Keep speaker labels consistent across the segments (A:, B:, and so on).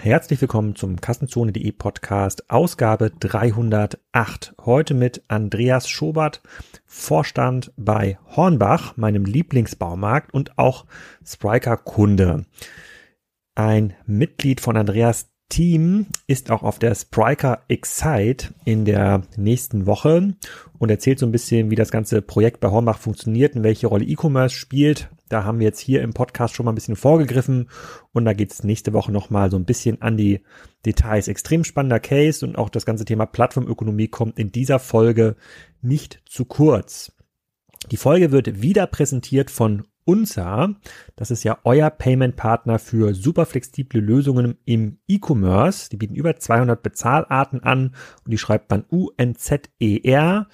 A: Herzlich willkommen zum Kassenzone.de Podcast, Ausgabe 308. Heute mit Andreas Schobert, Vorstand bei Hornbach, meinem Lieblingsbaumarkt und auch Spriker-Kunde. Ein Mitglied von Andreas Team ist auch auf der Spriker Excite in der nächsten Woche und erzählt so ein bisschen, wie das ganze Projekt bei Hornbach funktioniert und welche Rolle E-Commerce spielt. Da haben wir jetzt hier im Podcast schon mal ein bisschen vorgegriffen und da geht es nächste Woche nochmal so ein bisschen an die Details. Extrem spannender Case und auch das ganze Thema Plattformökonomie kommt in dieser Folge nicht zu kurz. Die Folge wird wieder präsentiert von Unsa. Das ist ja euer Payment-Partner für super flexible Lösungen im E-Commerce. Die bieten über 200 Bezahlarten an und die schreibt man U-N-Z-E-R.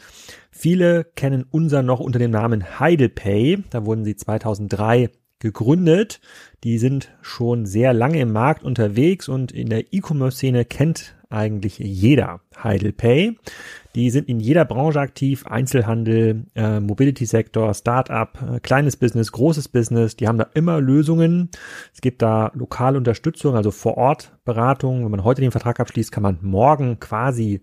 A: Viele kennen Unsa noch unter dem Namen Heidelpay. Da wurden sie 2003 gegründet. Die sind schon sehr lange im Markt unterwegs und in der E-Commerce-Szene kennt eigentlich jeder Heidelpay. Die sind in jeder Branche aktiv, Einzelhandel, äh, Mobility-Sektor, Startup, äh, kleines Business, großes Business. Die haben da immer Lösungen. Es gibt da lokale Unterstützung, also vor Ort Beratung. Wenn man heute den Vertrag abschließt, kann man morgen quasi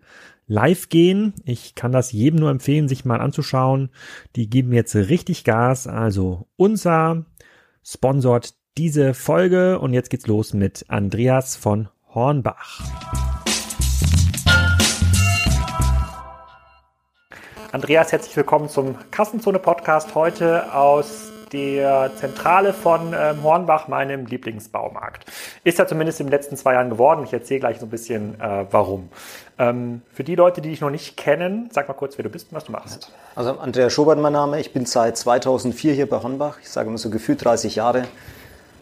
A: live gehen. Ich kann das jedem nur empfehlen, sich mal anzuschauen. Die geben jetzt richtig Gas. Also unser sponsort diese Folge und jetzt geht's los mit Andreas von Hornbach. Andreas, herzlich willkommen zum Kassenzone-Podcast heute aus der Zentrale von ähm, Hornbach, meinem Lieblingsbaumarkt. Ist ja zumindest in den letzten zwei Jahren geworden. Ich erzähle gleich so ein bisschen, äh, warum. Ähm, für die Leute, die dich noch nicht kennen, sag mal kurz, wer du bist und was du machst.
B: Also Andreas Schobert mein Name. Ich bin seit 2004 hier bei Hornbach. Ich sage immer so gefühlt 30 Jahre.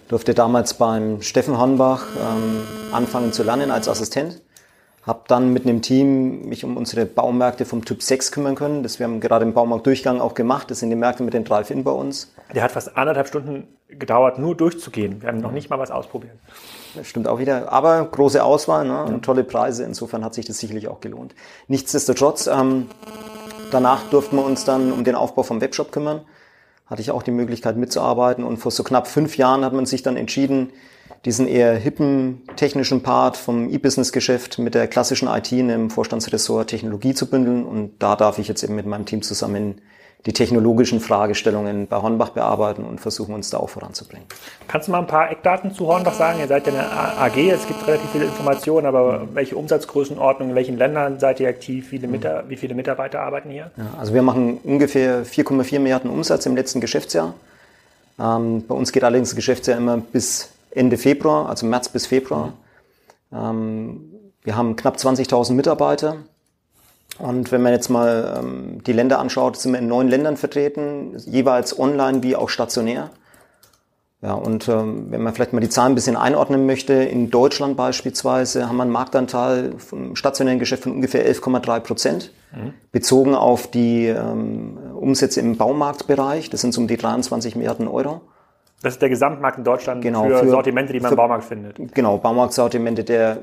B: Durfte damals beim Steffen Hornbach ähm, anfangen zu lernen als Assistent habe dann mit einem Team mich um unsere Baumärkte vom Typ 6 kümmern können. Das wir haben gerade im Baumarktdurchgang auch gemacht. Das sind die Märkte mit den Drive-In bei uns.
A: Der hat fast anderthalb Stunden gedauert, nur durchzugehen. Wir haben noch nicht mal was ausprobiert.
B: Das stimmt auch wieder. Aber große Auswahl ne? und tolle Preise. Insofern hat sich das sicherlich auch gelohnt. Nichtsdestotrotz, ähm, danach durften wir uns dann um den Aufbau vom Webshop kümmern. Hatte ich auch die Möglichkeit mitzuarbeiten. Und vor so knapp fünf Jahren hat man sich dann entschieden, diesen eher hippen technischen Part vom E-Business-Geschäft mit der klassischen IT in einem Vorstandsressort Technologie zu bündeln. Und da darf ich jetzt eben mit meinem Team zusammen die technologischen Fragestellungen bei Hornbach bearbeiten und versuchen uns da auch voranzubringen.
A: Kannst du mal ein paar Eckdaten zu Hornbach sagen? Ihr seid ja eine AG, es gibt relativ viele Informationen, aber welche Umsatzgrößenordnung, in welchen Ländern seid ihr aktiv, viele wie viele Mitarbeiter arbeiten hier?
B: Ja, also wir machen ungefähr 4,4 Milliarden Umsatz im letzten Geschäftsjahr. Ähm, bei uns geht allerdings das Geschäftsjahr immer bis Ende Februar, also März bis Februar. Ähm, wir haben knapp 20.000 Mitarbeiter. Und wenn man jetzt mal ähm, die Länder anschaut, sind wir in neun Ländern vertreten, jeweils online wie auch stationär. Ja, und ähm, wenn man vielleicht mal die Zahlen ein bisschen einordnen möchte, in Deutschland beispielsweise haben wir einen Marktanteil vom stationären Geschäft von ungefähr 11,3 Prozent, mhm. bezogen auf die ähm, Umsätze im Baumarktbereich. Das sind so um die 23 Milliarden Euro.
A: Das ist der Gesamtmarkt in Deutschland
B: genau,
A: für, für, Sortimente, die man für, im Baumarkt findet.
B: Genau, Baumarktsortimente. Der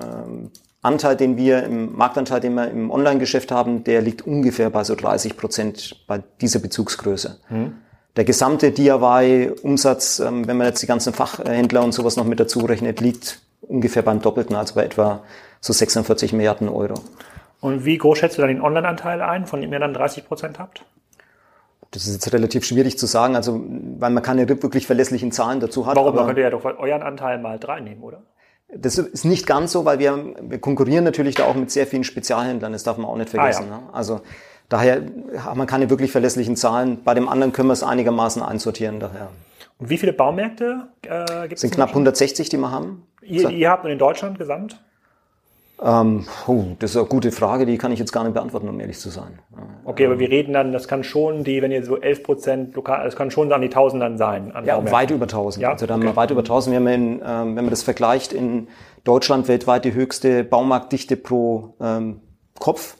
B: ähm, Anteil, den wir im Marktanteil, den wir im Online-Geschäft haben, der liegt ungefähr bei so 30 Prozent bei dieser Bezugsgröße. Hm. Der gesamte DIY-Umsatz, ähm, wenn man jetzt die ganzen Fachhändler und sowas noch mit dazu rechnet, liegt ungefähr beim Doppelten, also bei etwa so 46 Milliarden Euro.
A: Und wie groß schätzt du dann den Online-Anteil ein, von dem ihr dann 30 Prozent habt?
B: Das ist jetzt relativ schwierig zu sagen, also weil man keine wirklich verlässlichen Zahlen dazu hat.
A: Warum? Man könnte ja doch euren Anteil mal drei nehmen, oder?
B: Das ist nicht ganz so, weil wir, wir konkurrieren natürlich da auch mit sehr vielen Spezialhändlern, das darf man auch nicht vergessen. Ah, ja. ne? Also daher hat man keine wirklich verlässlichen Zahlen. Bei dem anderen können wir es einigermaßen einsortieren daher.
A: Und wie viele Baumärkte äh, gibt es?
B: sind knapp 160, die wir haben.
A: Ihr, ihr habt in Deutschland gesamt?
B: Ähm, oh, das ist eine gute Frage, die kann ich jetzt gar nicht beantworten, um ehrlich zu sein.
A: Okay, aber wir reden dann, das kann schon die, wenn ihr so 11 Prozent lokal, das kann schon an die Tausendern sein.
B: ja, weit über 1000. Ja? Also da okay. haben wir weit über 1000. Wir haben in, ähm, wenn man das vergleicht, in Deutschland weltweit die höchste Baumarktdichte pro ähm, Kopf.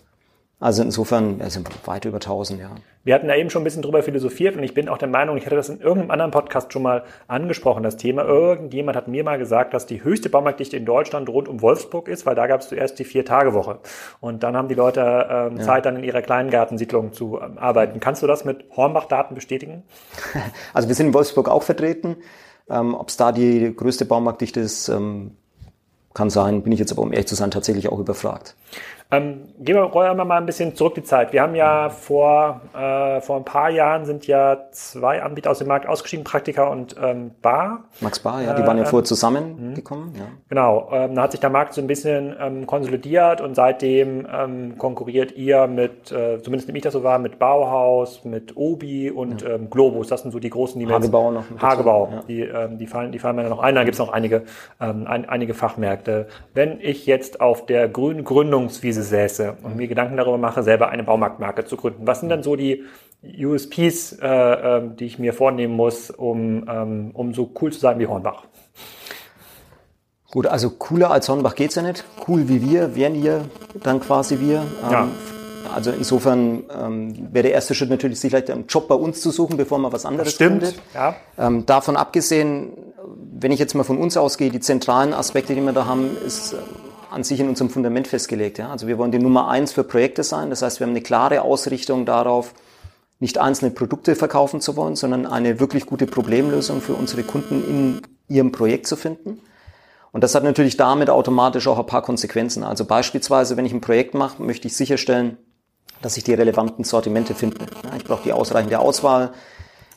B: Also insofern wir weit über 1000, ja.
A: Wir hatten da eben schon ein bisschen drüber philosophiert und ich bin auch der Meinung, ich hatte das in irgendeinem anderen Podcast schon mal angesprochen, das Thema. Irgendjemand hat mir mal gesagt, dass die höchste Baumarktdichte in Deutschland rund um Wolfsburg ist, weil da gab es zuerst die Vier-Tage-Woche. Und dann haben die Leute ähm, ja. Zeit, dann in ihrer Kleingartensiedlung zu ähm, arbeiten. Kannst du das mit Hornbach-Daten bestätigen?
B: Also wir sind in Wolfsburg auch vertreten. Ähm, Ob es da die größte Baumarktdichte ist, ähm, kann sein, bin ich jetzt aber, um ehrlich zu sein, tatsächlich auch überfragt.
A: Ähm, gehen wir, rollen wir mal ein bisschen zurück die Zeit. Wir haben ja vor, äh, vor ein paar Jahren sind ja zwei Anbieter aus dem Markt ausgestiegen, Praktika und ähm, Bar.
B: Max Bar, ja, die waren ja äh, vorher zusammengekommen. Ja.
A: Genau, ähm, da hat sich der Markt so ein bisschen ähm, konsolidiert und seitdem ähm, konkurriert ihr mit, äh, zumindest nehme ich das so war, mit Bauhaus, mit Obi und ja. ähm, Globus. Das sind so die großen, die
B: Hagebau noch.
A: Hagebau, ja. die, ähm, die, fallen, die fallen mir noch ein. Da gibt es noch einige, ähm, ein, einige Fachmärkte. Wenn ich jetzt auf der grünen Gründungswiese Wiese säße und mir Gedanken darüber mache, selber eine Baumarktmarke zu gründen. Was sind denn so die USPs, äh, äh, die ich mir vornehmen muss, um, ähm, um so cool zu sein wie Hornbach?
B: Gut, also cooler als Hornbach geht's ja nicht. Cool wie wir wären hier dann quasi wir. Ähm, ja. Also insofern ähm, wäre der erste Schritt natürlich, sich vielleicht einen Job bei uns zu suchen, bevor man was anderes
A: Stimmt, findet.
B: Ja. Ähm, davon abgesehen, wenn ich jetzt mal von uns ausgehe, die zentralen Aspekte, die wir da haben, ist an sich in unserem Fundament festgelegt. Ja? Also wir wollen die Nummer eins für Projekte sein. Das heißt, wir haben eine klare Ausrichtung darauf, nicht einzelne Produkte verkaufen zu wollen, sondern eine wirklich gute Problemlösung für unsere Kunden in ihrem Projekt zu finden. Und das hat natürlich damit automatisch auch ein paar Konsequenzen. Also beispielsweise, wenn ich ein Projekt mache, möchte ich sicherstellen, dass ich die relevanten Sortimente finde. Ja, ich brauche die ausreichende Auswahl,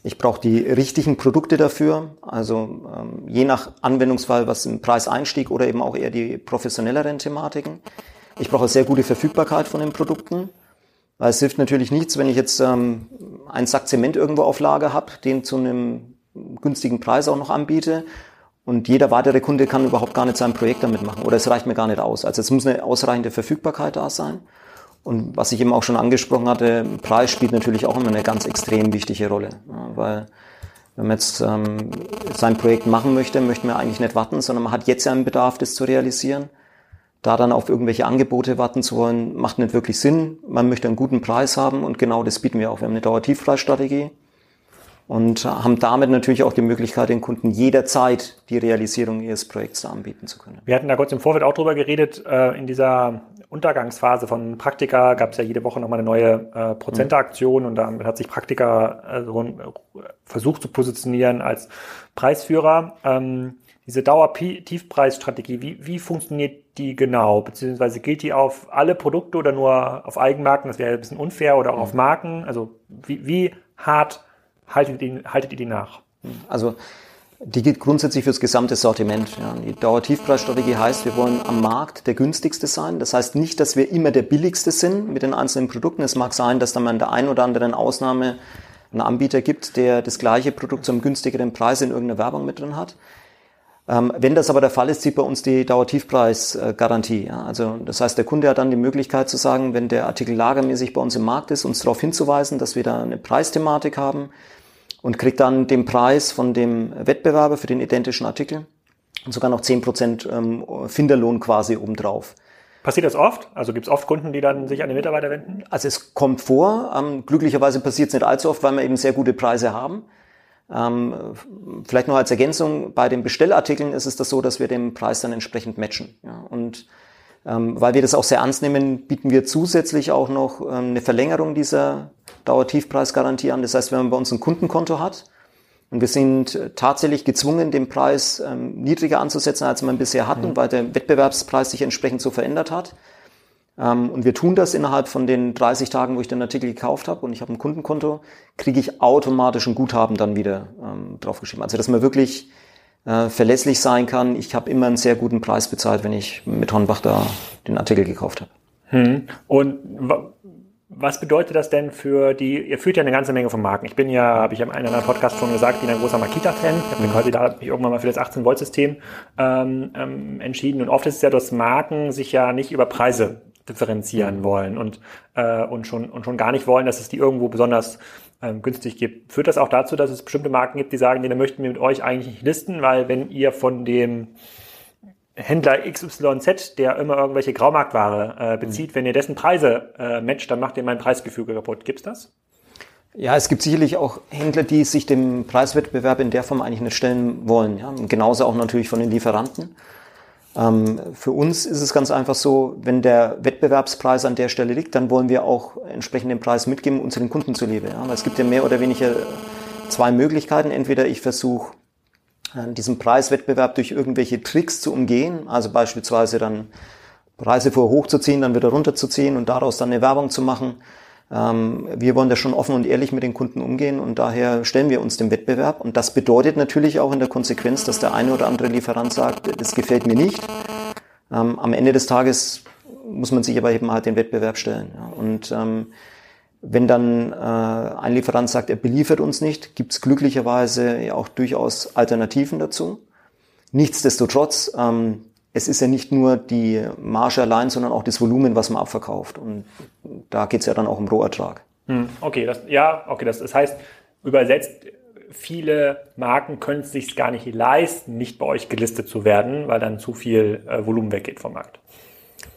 B: ich brauche die richtigen Produkte dafür, also ähm, je nach Anwendungsfall, was im Preiseinstieg oder eben auch eher die professionelleren Thematiken. Ich brauche sehr gute Verfügbarkeit von den Produkten, weil es hilft natürlich nichts, wenn ich jetzt ähm, einen Sack Zement irgendwo auf Lager habe, den zu einem günstigen Preis auch noch anbiete und jeder weitere Kunde kann überhaupt gar nicht sein Projekt damit machen oder es reicht mir gar nicht aus. Also es muss eine ausreichende Verfügbarkeit da sein. Und was ich eben auch schon angesprochen hatte, Preis spielt natürlich auch immer eine ganz extrem wichtige Rolle. Weil wenn man jetzt ähm, sein Projekt machen möchte, möchte man eigentlich nicht warten, sondern man hat jetzt einen Bedarf, das zu realisieren. Da dann auf irgendwelche Angebote warten zu wollen, macht nicht wirklich Sinn. Man möchte einen guten Preis haben und genau das bieten wir auch. Wir haben eine Dauertiefpreisstrategie und haben damit natürlich auch die Möglichkeit, den Kunden jederzeit die Realisierung ihres Projekts anbieten zu können.
A: Wir hatten da kurz im Vorfeld auch drüber geredet, äh, in dieser Untergangsphase von Praktika gab es ja jede Woche nochmal eine neue äh, Prozenteaktion und damit hat sich Praktika äh, versucht zu positionieren als Preisführer. Ähm, diese Dauer-Tiefpreisstrategie, wie, wie funktioniert die genau? Beziehungsweise gilt die auf alle Produkte oder nur auf Eigenmarken? Das wäre ein bisschen unfair oder auch auf Marken. Also wie, wie hart haltet ihr, haltet ihr die nach?
B: Also die gilt grundsätzlich fürs gesamte Sortiment. Ja. Die Dauertiefpreisstrategie heißt, wir wollen am Markt der günstigste sein. Das heißt nicht, dass wir immer der billigste sind mit den einzelnen Produkten. Es mag sein, dass dann mal in der einen oder anderen Ausnahme einen Anbieter gibt, der das gleiche Produkt zum günstigeren Preis in irgendeiner Werbung mit drin hat. Ähm, wenn das aber der Fall ist, zieht bei uns die Dauertiefpreisgarantie. Ja. Also das heißt, der Kunde hat dann die Möglichkeit zu sagen, wenn der Artikel lagermäßig bei uns im Markt ist, uns darauf hinzuweisen, dass wir da eine Preisthematik haben, und kriegt dann den Preis von dem Wettbewerber für den identischen Artikel und sogar noch zehn Prozent ähm, Finderlohn quasi obendrauf.
A: Passiert das oft? Also gibt es oft Kunden, die dann sich an den Mitarbeiter wenden?
B: Also es kommt vor. Ähm, glücklicherweise passiert es nicht allzu oft, weil wir eben sehr gute Preise haben. Ähm, vielleicht noch als Ergänzung, bei den Bestellartikeln ist es das so, dass wir den Preis dann entsprechend matchen. Ja, und ähm, weil wir das auch sehr ernst nehmen, bieten wir zusätzlich auch noch ähm, eine Verlängerung dieser Dauertiefpreisgarantie an. Das heißt, wenn man bei uns ein Kundenkonto hat und wir sind tatsächlich gezwungen, den Preis ähm, niedriger anzusetzen, als wir bisher hatten, mhm. weil der Wettbewerbspreis sich entsprechend so verändert hat. und wir tun das innerhalb von den 30 Tagen, wo ich den Artikel gekauft habe und ich habe ein Kundenkonto, kriege ich automatisch ein Guthaben dann wieder draufgeschrieben. Also dass man wirklich äh, verlässlich sein kann. Ich habe immer einen sehr guten Preis bezahlt, wenn ich mit Hornbach da den Artikel gekauft habe.
A: Hm. Und was bedeutet das denn für die, ihr führt ja eine ganze Menge von Marken. Ich bin ja, habe ich in einem anderen Podcast schon gesagt, bin ein großer Makita-Fan. Ich habe mhm. quasi da mich irgendwann mal für das 18-Volt-System ähm, ähm, entschieden. Und oft ist es ja, dass Marken sich ja nicht über Preise differenzieren mhm. wollen und, äh, und, schon, und schon gar nicht wollen, dass es die irgendwo besonders ähm, günstig gibt. Führt das auch dazu, dass es bestimmte Marken gibt, die sagen, nee, da möchten wir mit euch eigentlich nicht listen, weil wenn ihr von dem Händler XYZ, der immer irgendwelche Graumarktware äh, bezieht, mhm. wenn ihr dessen Preise äh, matcht, dann macht ihr mein Preisgefüge kaputt. Gibt's das?
B: Ja, es gibt sicherlich auch Händler, die sich dem Preiswettbewerb in der Form eigentlich nicht stellen wollen. Ja? Genauso auch natürlich von den Lieferanten. Ähm, für uns ist es ganz einfach so, wenn der Wettbewerbspreis an der Stelle liegt, dann wollen wir auch entsprechend den Preis mitgeben, unseren Kunden zuliebe. Ja? Weil es gibt ja mehr oder weniger zwei Möglichkeiten. Entweder ich versuche diesen Preiswettbewerb durch irgendwelche Tricks zu umgehen, also beispielsweise dann Preise vorher hochzuziehen, dann wieder runterzuziehen und daraus dann eine Werbung zu machen. Ähm, wir wollen da schon offen und ehrlich mit den Kunden umgehen und daher stellen wir uns dem Wettbewerb. Und das bedeutet natürlich auch in der Konsequenz, dass der eine oder andere Lieferant sagt, das gefällt mir nicht. Ähm, am Ende des Tages muss man sich aber eben halt den Wettbewerb stellen. Und ähm, wenn dann äh, ein Lieferant sagt, er beliefert uns nicht, gibt es glücklicherweise ja auch durchaus Alternativen dazu. Nichtsdestotrotz, ähm, es ist ja nicht nur die Marge allein, sondern auch das Volumen, was man abverkauft. Und da geht es ja dann auch um Rohertrag.
A: Hm, okay, das, ja, okay, das, das heißt, übersetzt, viele Marken können es sich gar nicht leisten, nicht bei euch gelistet zu werden, weil dann zu viel äh, Volumen weggeht vom Markt.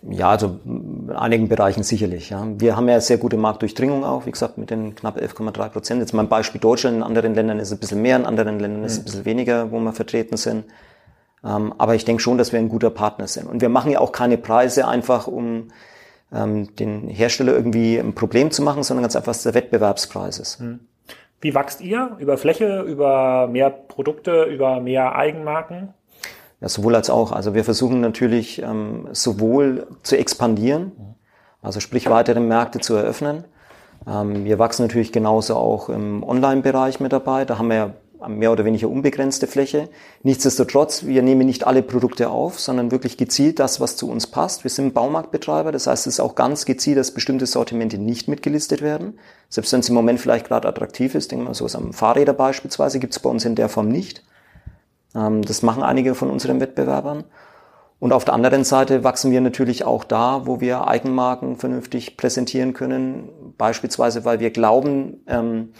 B: Ja, also in einigen Bereichen sicherlich. Ja. Wir haben ja sehr gute Marktdurchdringung auch, wie gesagt, mit den knapp 11,3 Prozent. Jetzt mein Beispiel Deutschland, in anderen Ländern ist es ein bisschen mehr, in anderen Ländern ist es ein bisschen weniger, wo wir vertreten sind. Ähm, aber ich denke schon, dass wir ein guter Partner sind. Und wir machen ja auch keine Preise einfach, um ähm, den Hersteller irgendwie ein Problem zu machen, sondern ganz einfach, dass der Wettbewerbspreis ist. Hm.
A: Wie wächst ihr? Über Fläche, über mehr Produkte, über mehr Eigenmarken?
B: Ja, sowohl als auch. Also wir versuchen natürlich ähm, sowohl zu expandieren, also sprich weitere Märkte zu eröffnen. Ähm, wir wachsen natürlich genauso auch im Online-Bereich mit dabei. Da haben wir ja mehr oder weniger unbegrenzte Fläche. Nichtsdestotrotz, wir nehmen nicht alle Produkte auf, sondern wirklich gezielt das, was zu uns passt. Wir sind Baumarktbetreiber, das heißt, es ist auch ganz gezielt, dass bestimmte Sortimente nicht mitgelistet werden. Selbst wenn es im Moment vielleicht gerade attraktiv ist, denken wir so, am Fahrräder beispielsweise gibt es bei uns in der Form nicht. Ähm, das machen einige von unseren Wettbewerbern. Und auf der anderen Seite wachsen wir natürlich auch da, wo wir Eigenmarken vernünftig präsentieren können. Beispielsweise, weil wir glauben, ähm,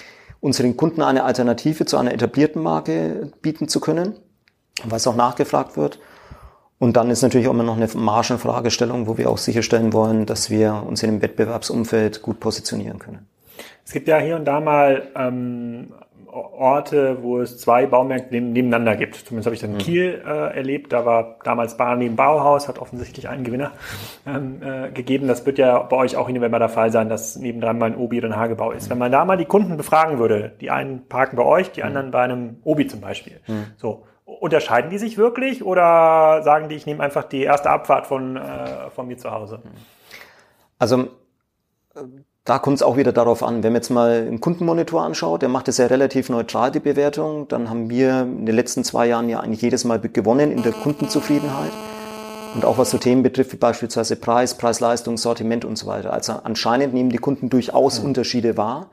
B: unseren Kunden eine Alternative zu einer etablierten Marke bieten zu können, was auch nachgefragt wird. Und dann ist natürlich auch immer noch eine Margenfragestellung, wo wir auch sicherstellen wollen, dass wir uns in dem Wettbewerbsumfeld gut positionieren können.
A: Es gibt ja hier und da mal ähm, Orte, wo es zwei Baumärkte nebeneinander gibt. Zumindest habe ich das in mhm. Kiel äh, erlebt. Da war damals Bahn neben Bauhaus, hat offensichtlich einen Gewinner ähm, äh, gegeben. Das wird ja bei euch auch in immer der Fall sein, dass nebendran mal ein Obi oder ein Hagebau ist. Wenn man da mal die Kunden befragen würde, die einen parken bei euch, die mhm. anderen bei einem Obi zum Beispiel. Mhm. So. Unterscheiden die sich wirklich oder sagen die, ich nehme einfach die erste Abfahrt von, äh, von mir zu Hause?
B: Also da kommt es auch wieder darauf an, wenn man jetzt mal einen Kundenmonitor anschaut, der macht es ja relativ neutral, die Bewertung, dann haben wir in den letzten zwei Jahren ja eigentlich jedes Mal gewonnen in der Kundenzufriedenheit. Und auch was so Themen betrifft, wie beispielsweise Preis, Preis-Leistung, Sortiment und so weiter. Also anscheinend nehmen die Kunden durchaus ja. Unterschiede wahr.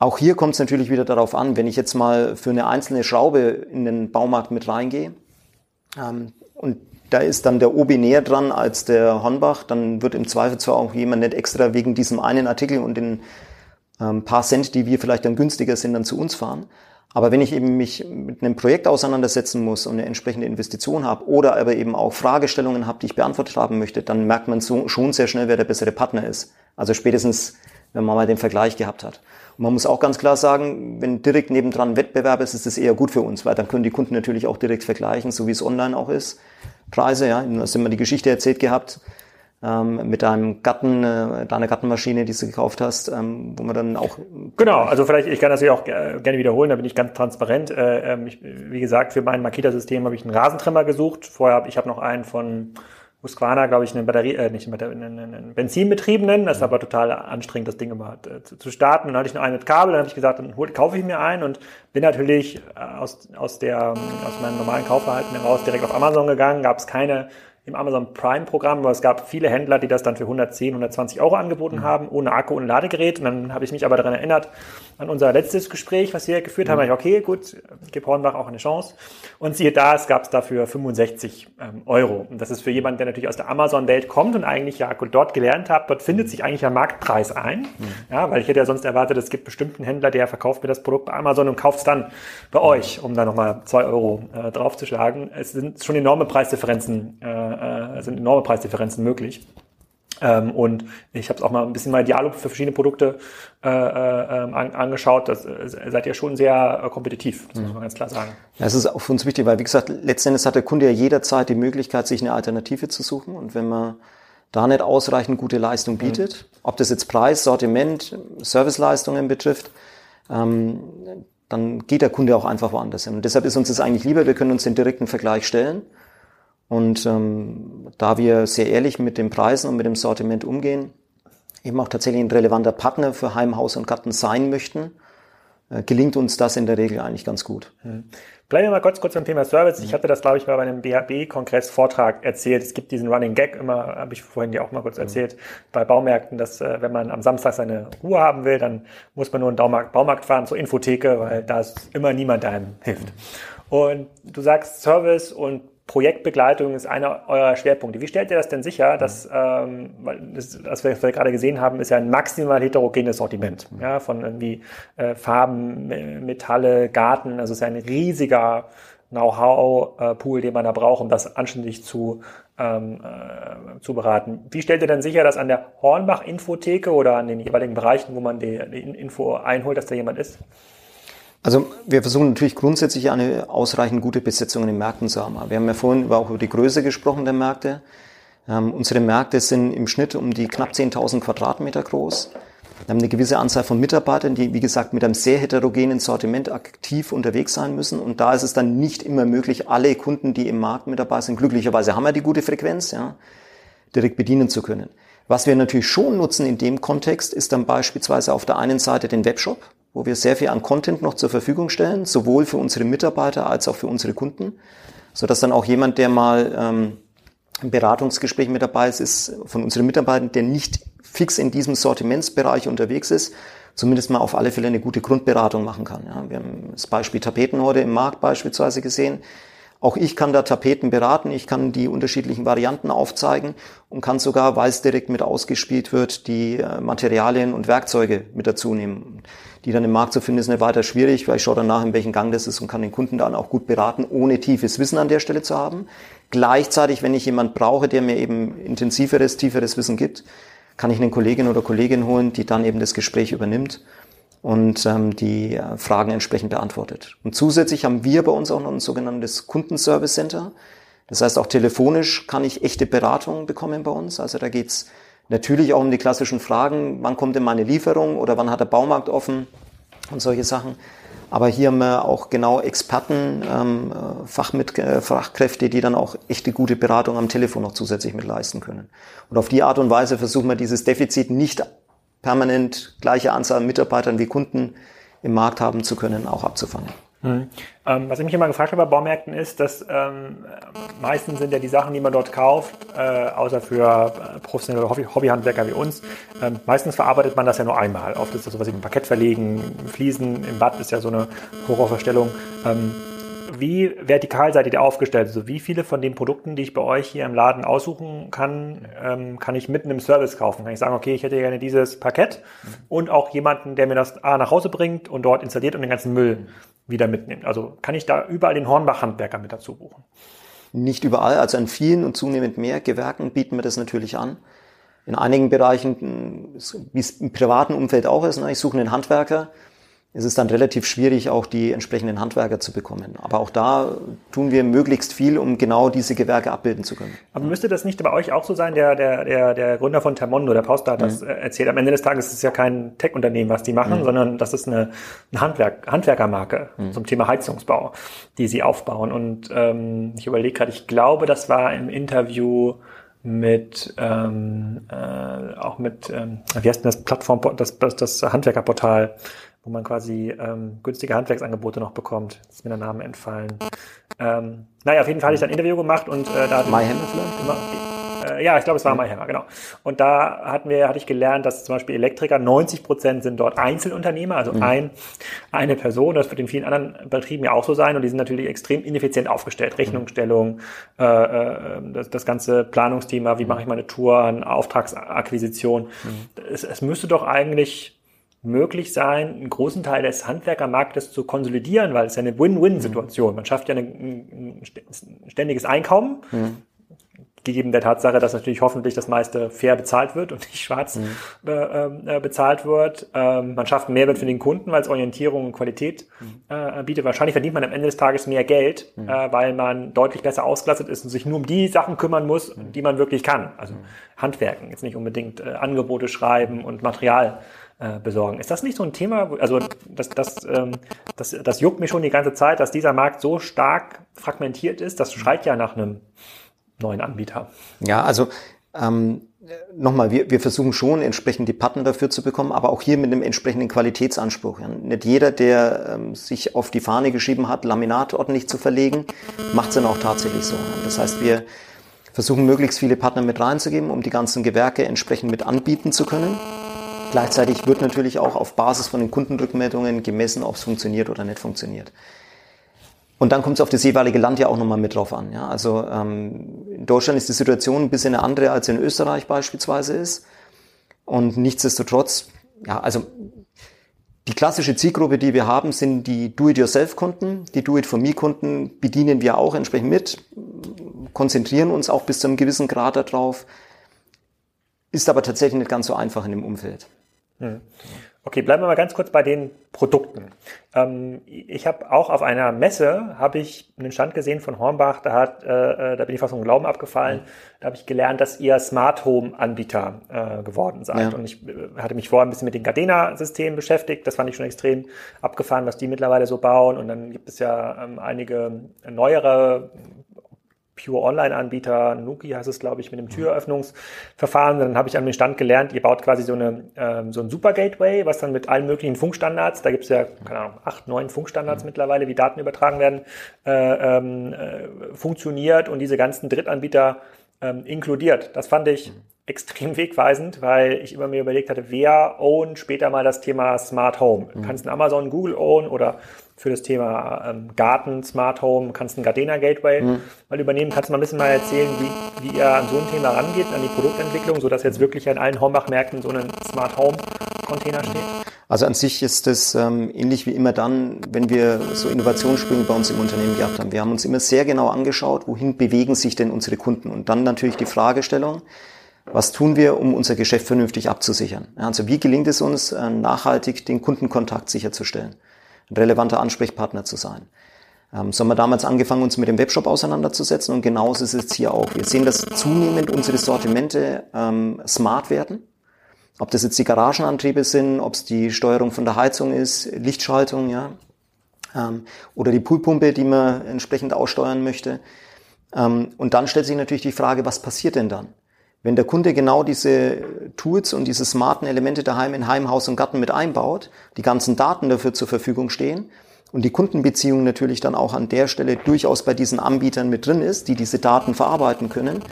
B: Auch hier kommt es natürlich wieder darauf an, wenn ich jetzt mal für eine einzelne Schraube in den Baumarkt mit reingehe ähm, und da ist dann der Obi näher dran als der Hornbach, dann wird im Zweifel zwar auch jemand nicht extra wegen diesem einen Artikel und den ähm, paar Cent, die wir vielleicht dann günstiger sind, dann zu uns fahren. Aber wenn ich eben mich mit einem Projekt auseinandersetzen muss und eine entsprechende Investition habe oder aber eben auch Fragestellungen habe, die ich beantwortet haben möchte, dann merkt man so, schon sehr schnell, wer der bessere Partner ist. Also spätestens, wenn man mal den Vergleich gehabt hat. Und man muss auch ganz klar sagen, wenn direkt nebendran Wettbewerb ist, ist das eher gut für uns, weil dann können die Kunden natürlich auch direkt vergleichen, so wie es online auch ist. Preise. Ja, du hast immer die Geschichte erzählt gehabt ähm, mit deinem Gatten, äh, deiner Gattenmaschine, die du gekauft hast, ähm, wo man dann auch
A: genau. Also vielleicht ich kann das ja auch gerne wiederholen. Da bin ich ganz transparent. Äh, ähm, ich, wie gesagt, für mein Makita-System habe ich einen Rasentrimmer gesucht. Vorher habe ich habe noch einen von Husqvarna, glaube ich, einen Batterie, äh, nicht einen, einen Benzinbetriebenen. Das ist aber total anstrengend, das Ding immer äh, zu, zu starten. Und dann hatte ich noch einen mit Kabel, dann habe ich gesagt, dann hol, kaufe ich mir einen und bin natürlich äh, aus, aus, der, aus meinem normalen Kaufverhalten heraus direkt auf Amazon gegangen. Gab es keine im Amazon Prime Programm, weil es gab viele Händler, die das dann für 110, 120 Euro angeboten mhm. haben, ohne Akku und Ladegerät. Und dann habe ich mich aber daran erinnert, an unser letztes Gespräch, was wir geführt mhm. haben, ich, okay, gut, gib Hornbach auch eine Chance. Und siehe da, es gab es dafür 65 ähm, Euro. Und das ist für jemanden, der natürlich aus der Amazon-Welt kommt und eigentlich ja dort gelernt hat, dort findet sich eigentlich ein Marktpreis ein. Mhm. Ja, weil ich hätte ja sonst erwartet, es gibt bestimmten Händler, der verkauft mir das Produkt bei Amazon und kauft es dann bei euch, um da nochmal zwei Euro äh, draufzuschlagen. Es sind schon enorme Preisdifferenzen, äh, äh sind enorme Preisdifferenzen möglich. Ähm, und ich habe es auch mal ein bisschen mal Dialog für verschiedene Produkte äh, äh, ähm, an, angeschaut. Das äh, seid ihr schon sehr äh, kompetitiv, das muss man ganz klar sagen.
B: Ja, es ist auch für uns wichtig, weil wie gesagt, letztendlich hat der Kunde ja jederzeit die Möglichkeit, sich eine Alternative zu suchen. Und wenn man da nicht ausreichend gute Leistung mhm. bietet, mhm. ob das jetzt Preis, Sortiment, Serviceleistungen betrifft, ähm, dann geht der Kunde auch einfach woanders hin. Und deshalb ist uns das eigentlich lieber, wir können uns den direkten Vergleich stellen. Und ähm, da wir sehr ehrlich mit den Preisen und mit dem Sortiment umgehen, eben auch tatsächlich ein relevanter Partner für Heim, Haus und Garten sein möchten, äh, gelingt uns das in der Regel eigentlich ganz gut.
A: Hm. Bleiben wir mal kurz, kurz beim Thema Service. Ich hatte das, glaube ich, mal bei einem BHB-Kongress-Vortrag erzählt. Es gibt diesen Running Gag immer, habe ich vorhin ja auch mal kurz mhm. erzählt, bei Baumärkten, dass äh, wenn man am Samstag seine Ruhe haben will, dann muss man nur in den Baumarkt fahren zur Infotheke, weil da ist immer niemand, der einem hilft. Und du sagst Service und Projektbegleitung ist einer eurer Schwerpunkte. Wie stellt ihr das denn sicher, dass, ähm, das, was wir gerade gesehen haben, ist ja ein maximal heterogenes Sortiment, ja, von irgendwie äh, Farben, Metalle, Garten, also es ist ja ein riesiger Know-how-Pool, den man da braucht, um das anständig zu, ähm, äh, zu beraten. Wie stellt ihr denn sicher, dass an der Hornbach-Infotheke oder an den jeweiligen Bereichen, wo man die, die Info einholt, dass da jemand ist?
B: Also wir versuchen natürlich grundsätzlich eine ausreichend gute Besetzung in den Märkten zu haben. Wir haben ja vorhin auch über die Größe gesprochen der Märkte. Ähm, unsere Märkte sind im Schnitt um die knapp 10.000 Quadratmeter groß. Wir haben eine gewisse Anzahl von Mitarbeitern, die, wie gesagt, mit einem sehr heterogenen Sortiment aktiv unterwegs sein müssen. Und da ist es dann nicht immer möglich, alle Kunden, die im Markt mit dabei sind, glücklicherweise haben wir die gute Frequenz, ja, direkt bedienen zu können. Was wir natürlich schon nutzen in dem Kontext, ist dann beispielsweise auf der einen Seite den Webshop wo wir sehr viel an Content noch zur Verfügung stellen, sowohl für unsere Mitarbeiter als auch für unsere Kunden, so dass dann auch jemand, der mal ähm, im Beratungsgespräch mit dabei ist, ist von unseren Mitarbeitern, der nicht fix in diesem Sortimentsbereich unterwegs ist, zumindest mal auf alle Fälle eine gute Grundberatung machen kann. Ja, wir haben das Beispiel Tapeten heute im Markt beispielsweise gesehen. Auch ich kann da Tapeten beraten, ich kann die unterschiedlichen Varianten aufzeigen und kann sogar, weil es direkt mit ausgespielt wird, die äh, Materialien und Werkzeuge mit dazu nehmen. Die dann im Markt zu finden, ist nicht weiter schwierig, weil ich schaue danach, in welchem Gang das ist und kann den Kunden dann auch gut beraten, ohne tiefes Wissen an der Stelle zu haben. Gleichzeitig, wenn ich jemand brauche, der mir eben intensiveres, tieferes Wissen gibt, kann ich eine Kollegin oder Kollegin holen, die dann eben das Gespräch übernimmt und ähm, die äh, Fragen entsprechend beantwortet. Und zusätzlich haben wir bei uns auch noch ein sogenanntes Kundenservice Center. Das heißt, auch telefonisch kann ich echte Beratungen bekommen bei uns. Also da geht's natürlich auch um die klassischen Fragen, wann kommt denn meine Lieferung oder wann hat der Baumarkt offen und solche Sachen. Aber hier haben wir auch genau Experten, ähm, Fachmit äh, Fachkräfte, die dann auch echte gute Beratung am Telefon noch zusätzlich mit leisten können. Und auf die Art und Weise versuchen wir dieses Defizit nicht permanent gleiche Anzahl an Mitarbeitern wie Kunden im Markt haben zu können, auch abzufangen.
A: Mhm. Ähm, was ich mich immer gefragt habe bei Baumärkten ist, dass ähm, meistens sind ja die Sachen, die man dort kauft, äh, außer für äh, professionelle Hobby Hobbyhandwerker wie uns, ähm, meistens verarbeitet man das ja nur einmal. Oft ist das sowas wie ein Parkett verlegen, Fliesen im Bad ist ja so eine Horrorverstellung. Ähm, wie vertikal seid ihr aufgestellt? Also wie viele von den Produkten, die ich bei euch hier im Laden aussuchen kann, ähm, kann ich mitten im Service kaufen? Kann ich sagen, okay, ich hätte gerne dieses Parkett und auch jemanden, der mir das A nach Hause bringt und dort installiert und den ganzen Müll wieder mitnimmt. Also kann ich da überall den Hornbach-Handwerker mit dazu buchen?
B: Nicht überall, also an vielen und zunehmend mehr Gewerken bieten wir das natürlich an. In einigen Bereichen, wie es im privaten Umfeld auch ist, ne, ich suche einen Handwerker, ist es dann relativ schwierig, auch die entsprechenden Handwerker zu bekommen. Aber auch da tun wir möglichst viel, um genau diese Gewerke abbilden zu können.
A: Aber müsste das nicht bei euch auch so sein? Der, der, der, der Gründer von Termondo, der Pauster, hat mhm. das erzählt. Am Ende des Tages ist es ja kein Tech-Unternehmen, was die machen, mhm. sondern das ist eine, eine Handwerk, Handwerkermarke mhm. zum Thema Heizungsbau, die sie aufbauen. Und ähm, ich überlege gerade, ich glaube, das war im Interview mit ähm, äh, auch mit ähm, wie heißt denn das Plattform das das, das Handwerkerportal wo man quasi ähm, günstige Handwerksangebote noch bekommt. Das ist mir der Name entfallen. Ähm, naja, auf jeden Fall hatte ich dann ein Interview gemacht und äh, da
B: MyHammer vielleicht? Immer,
A: äh, ja, ich glaube, es war MyHammer, genau. Und da hatten wir, hatte ich gelernt, dass zum Beispiel Elektriker 90 Prozent sind dort Einzelunternehmer, also mhm. ein, eine Person. Das wird in vielen anderen Betrieben ja auch so sein und die sind natürlich extrem ineffizient aufgestellt. Rechnungsstellung, äh, äh, das, das ganze Planungsthema, wie mache ich meine Touren, Auftragsakquisition. Mhm. Es, es müsste doch eigentlich möglich sein, einen großen Teil des Handwerkermarktes zu konsolidieren, weil es ja eine Win-Win-Situation. Man schafft ja ein, ständiges Einkommen, mhm. gegeben der Tatsache, dass natürlich hoffentlich das meiste fair bezahlt wird und nicht schwarz mhm. äh, äh, bezahlt wird. Ähm, man schafft einen Mehrwert für den Kunden, weil es Orientierung und Qualität mhm. äh, bietet. Wahrscheinlich verdient man am Ende des Tages mehr Geld, mhm. äh, weil man deutlich besser ausgelastet ist und sich nur um die Sachen kümmern muss, mhm. die man wirklich kann. Also. Handwerken, jetzt nicht unbedingt äh, Angebote schreiben und Material äh, besorgen. Ist das nicht so ein Thema? Also das, das, ähm, das, das juckt mich schon die ganze Zeit, dass dieser Markt so stark fragmentiert ist. Das schreit ja nach einem neuen Anbieter.
B: Ja, also ähm, nochmal, wir, wir versuchen schon entsprechend die Partner dafür zu bekommen, aber auch hier mit einem entsprechenden Qualitätsanspruch. Nicht jeder, der ähm, sich auf die Fahne geschrieben hat, Laminat ordentlich zu verlegen, macht es dann auch tatsächlich so. Das heißt, wir versuchen möglichst viele Partner mit reinzugeben, um die ganzen Gewerke entsprechend mit anbieten zu können. Gleichzeitig wird natürlich auch auf Basis von den Kundenrückmeldungen gemessen, ob es funktioniert oder nicht funktioniert. Und dann kommt es auf das jeweilige Land ja auch nochmal mit drauf an. Ja? Also ähm, in Deutschland ist die Situation ein bisschen eine andere, als in Österreich beispielsweise ist. Und nichtsdestotrotz, ja, also die klassische Zielgruppe, die wir haben, sind die Do-it-yourself-Kunden. Die Do-it-for-me-Kunden bedienen wir auch entsprechend mit, konzentrieren uns auch bis zu einem gewissen Grad darauf, ist aber tatsächlich nicht ganz so einfach in dem Umfeld.
A: Hm. Okay, bleiben wir mal ganz kurz bei den Produkten. Ähm, ich habe auch auf einer Messe habe ich einen Stand gesehen von Hornbach, da hat, äh, äh da bin ich fast vom Glauben abgefallen. Da habe ich gelernt, dass ihr Smart Home Anbieter äh, geworden seid. Ja. Und ich äh, hatte mich vorher ein bisschen mit den Gardena-Systemen beschäftigt. Das fand ich schon extrem abgefahren, was die mittlerweile so bauen. Und dann gibt es ja ähm, einige neuere Pure Online-Anbieter, Nuki heißt es, glaube ich, mit dem Türöffnungsverfahren. Dann habe ich an dem Stand gelernt, ihr baut quasi so, eine, ähm, so ein Super Gateway, was dann mit allen möglichen Funkstandards, da gibt es ja, keine Ahnung, acht, neun Funkstandards mhm. mittlerweile, wie Daten übertragen werden, äh, ähm, äh, funktioniert und diese ganzen Drittanbieter ähm, inkludiert. Das fand ich mhm. extrem wegweisend, weil ich immer mir überlegt hatte, wer own später mal das Thema Smart Home? Mhm. Kannst du Amazon, Google own oder für das Thema ähm, Garten, Smart Home, kannst du ein Gardena Gateway mhm. mal übernehmen. Kannst du mal ein bisschen mal erzählen, wie, wie ihr an so ein Thema rangeht, an die Produktentwicklung, sodass jetzt wirklich an allen Hornbach-Märkten so ein Smart Home Container steht?
B: Also an sich ist das ähm, ähnlich wie immer dann, wenn wir so Innovationssprünge bei uns im Unternehmen gehabt haben. Wir haben uns immer sehr genau angeschaut, wohin bewegen sich denn unsere Kunden und dann natürlich die Fragestellung, was tun wir, um unser Geschäft vernünftig abzusichern? Also wie gelingt es uns, äh, nachhaltig den Kundenkontakt sicherzustellen? Ein relevanter Ansprechpartner zu sein. Ähm, so haben wir damals angefangen, uns mit dem Webshop auseinanderzusetzen und genauso ist es hier auch. Wir sehen, dass zunehmend unsere Sortimente ähm, smart werden. Ob das jetzt die Garagenantriebe sind, ob es die Steuerung von der Heizung ist, Lichtschaltung, ja, ähm, oder die Poolpumpe, die man entsprechend aussteuern möchte. Ähm, und dann stellt sich natürlich die Frage, was passiert denn dann? Wenn der Kunde genau diese Tools und diese smarten Elemente daheim in Heim, Haus und Garten mit einbaut, die ganzen Daten dafür zur Verfügung stehen und die Kundenbeziehung natürlich dann auch an der Stelle durchaus bei diesen Anbietern mit drin ist, die diese Daten verarbeiten können,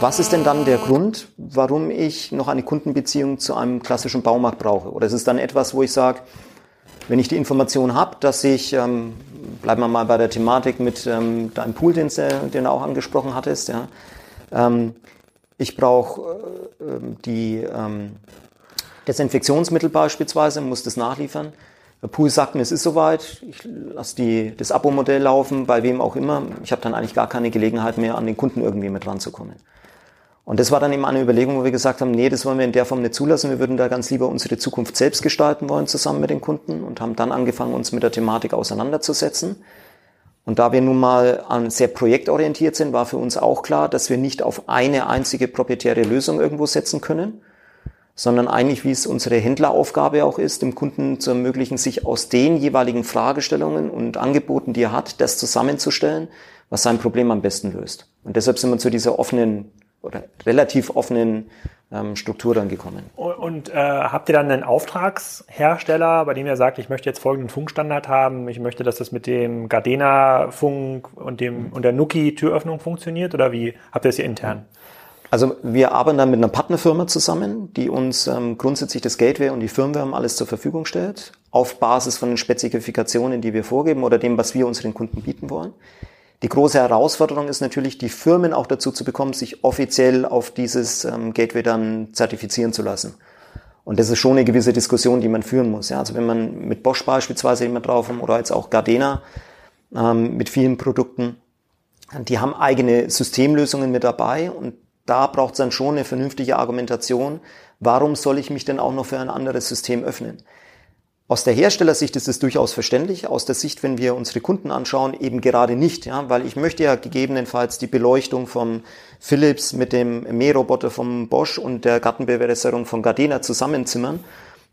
B: was ist denn dann der Grund, warum ich noch eine Kundenbeziehung zu einem klassischen Baumarkt brauche? Oder ist es dann etwas, wo ich sage, wenn ich die Information habe, dass ich, ähm, bleiben wir mal bei der Thematik mit ähm, deinem Pool, den, den du auch angesprochen hattest, ja, ähm, ich brauche äh, ähm, die ähm, Desinfektionsmittel beispielsweise, muss das nachliefern. Der Pool sagt mir, es ist soweit, ich lasse das Abo-Modell laufen, bei wem auch immer. Ich habe dann eigentlich gar keine Gelegenheit mehr, an den Kunden irgendwie mit ranzukommen. Und das war dann eben eine Überlegung, wo wir gesagt haben, nee, das wollen wir in der Form nicht zulassen. Wir würden da ganz lieber unsere Zukunft selbst gestalten wollen, zusammen mit den Kunden und haben dann angefangen, uns mit der Thematik auseinanderzusetzen und da wir nun mal sehr projektorientiert sind, war für uns auch klar, dass wir nicht auf eine einzige proprietäre Lösung irgendwo setzen können, sondern eigentlich, wie es unsere Händleraufgabe auch ist, dem Kunden zu ermöglichen, sich aus den jeweiligen Fragestellungen und Angeboten, die er hat, das zusammenzustellen, was sein Problem am besten löst. Und deshalb sind wir zu dieser offenen oder relativ offenen ähm, Struktur dann gekommen.
A: Und, äh, habt ihr dann einen Auftragshersteller, bei dem ihr sagt, ich möchte jetzt folgenden Funkstandard haben, ich möchte, dass das mit dem Gardena-Funk und dem und der Nuki-Türöffnung funktioniert oder wie habt ihr das hier intern?
B: Also wir arbeiten dann mit einer Partnerfirma zusammen, die uns ähm, grundsätzlich das Gateway und die Firmware alles zur Verfügung stellt, auf Basis von den Spezifikationen, die wir vorgeben oder dem, was wir unseren Kunden bieten wollen. Die große Herausforderung ist natürlich, die Firmen auch dazu zu bekommen, sich offiziell auf dieses ähm, Gateway dann zertifizieren zu lassen. Und das ist schon eine gewisse Diskussion, die man führen muss. Ja, also wenn man mit Bosch beispielsweise immer drauf haben oder jetzt auch Gardena ähm, mit vielen Produkten, die haben eigene Systemlösungen mit dabei und da braucht es dann schon eine vernünftige Argumentation. Warum soll ich mich denn auch noch für ein anderes System öffnen? Aus der Herstellersicht ist es durchaus verständlich, aus der Sicht, wenn wir unsere Kunden anschauen, eben gerade nicht, ja, weil ich möchte ja gegebenenfalls die Beleuchtung vom Philips mit dem Mähroboter vom Bosch und der Gartenbewässerung von Gardena zusammenzimmern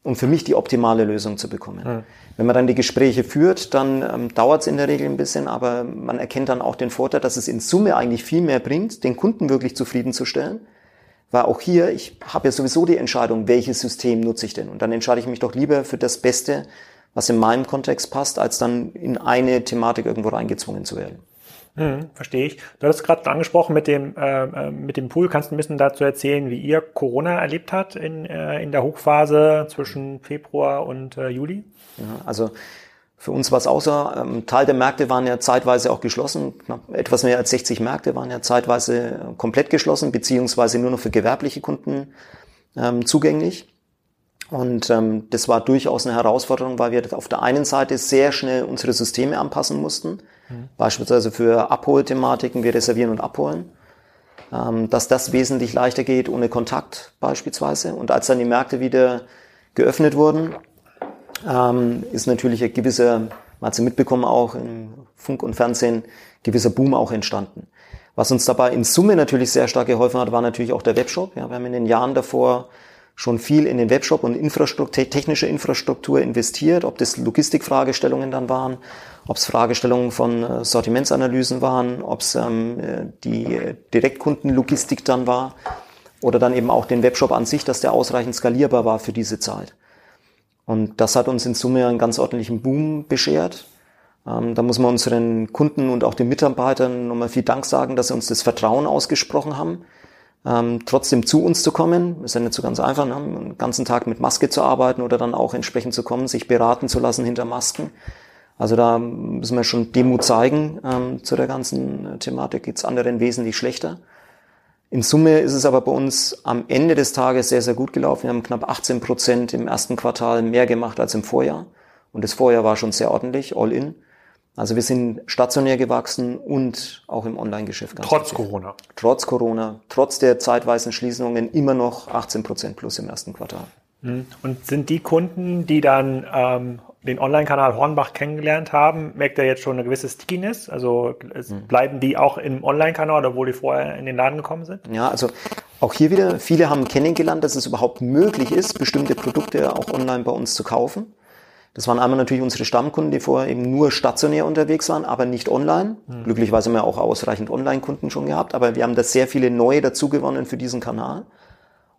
B: um für mich die optimale Lösung zu bekommen. Mhm. Wenn man dann die Gespräche führt, dann ähm, dauert es in der Regel ein bisschen, aber man erkennt dann auch den Vorteil, dass es in Summe eigentlich viel mehr bringt, den Kunden wirklich zufriedenzustellen. Weil auch hier, ich habe ja sowieso die Entscheidung, welches System nutze ich denn? Und dann entscheide ich mich doch lieber für das Beste, was in meinem Kontext passt, als dann in eine Thematik irgendwo reingezwungen zu werden.
A: Hm, verstehe ich. Du hattest gerade angesprochen mit dem, äh, äh, mit dem Pool. Kannst du ein bisschen dazu erzählen, wie ihr Corona erlebt habt in, äh, in der Hochphase zwischen Februar und äh, Juli?
B: Ja, also für uns war es außer, ähm, Teil der Märkte waren ja zeitweise auch geschlossen. Knapp etwas mehr als 60 Märkte waren ja zeitweise komplett geschlossen, beziehungsweise nur noch für gewerbliche Kunden ähm, zugänglich. Und ähm, das war durchaus eine Herausforderung, weil wir auf der einen Seite sehr schnell unsere Systeme anpassen mussten, mhm. beispielsweise für Abholthematiken, wir reservieren und abholen, ähm, dass das wesentlich leichter geht ohne Kontakt beispielsweise. Und als dann die Märkte wieder geöffnet wurden, ähm, ist natürlich ein gewisser, man hat sie mitbekommen auch im Funk und Fernsehen, gewisser Boom auch entstanden. Was uns dabei in Summe natürlich sehr stark geholfen hat, war natürlich auch der Webshop. Ja, wir haben in den Jahren davor schon viel in den Webshop und Infrastruktur, technische Infrastruktur investiert, ob das Logistikfragestellungen dann waren, ob es Fragestellungen von äh, Sortimentsanalysen waren, ob es ähm, die Direktkundenlogistik dann war oder dann eben auch den Webshop an sich, dass der ausreichend skalierbar war für diese Zeit. Und das hat uns in Summe einen ganz ordentlichen Boom beschert. Ähm, da muss man unseren Kunden und auch den Mitarbeitern nochmal viel Dank sagen, dass sie uns das Vertrauen ausgesprochen haben ähm, trotzdem zu uns zu kommen. Ist ja nicht so ganz einfach, ne? den ganzen Tag mit Maske zu arbeiten oder dann auch entsprechend zu kommen, sich beraten zu lassen hinter Masken. Also da müssen wir schon Demut zeigen. Ähm, zu der ganzen Thematik geht's anderen wesentlich schlechter. In Summe ist es aber bei uns am Ende des Tages sehr, sehr gut gelaufen. Wir haben knapp 18 Prozent im ersten Quartal mehr gemacht als im Vorjahr. Und das Vorjahr war schon sehr ordentlich, all in. Also wir sind stationär gewachsen und auch im Online-Geschäft.
A: Trotz aktiv. Corona.
B: Trotz Corona, trotz der zeitweisen Schließungen immer noch 18 Prozent plus im ersten Quartal.
A: Mhm. Und sind die Kunden, die dann ähm, den Online-Kanal Hornbach kennengelernt haben, merkt er jetzt schon eine gewisse Stickiness? Also mhm. bleiben die auch im Online-Kanal, obwohl die vorher in den Laden gekommen sind?
B: Ja, also auch hier wieder, viele haben kennengelernt, dass es überhaupt möglich ist, bestimmte Produkte auch online bei uns zu kaufen. Das waren einmal natürlich unsere Stammkunden, die vorher eben nur stationär unterwegs waren, aber nicht online. Mhm. Glücklicherweise haben wir auch ausreichend Online-Kunden schon gehabt, aber wir haben da sehr viele neue dazugewonnen für diesen Kanal.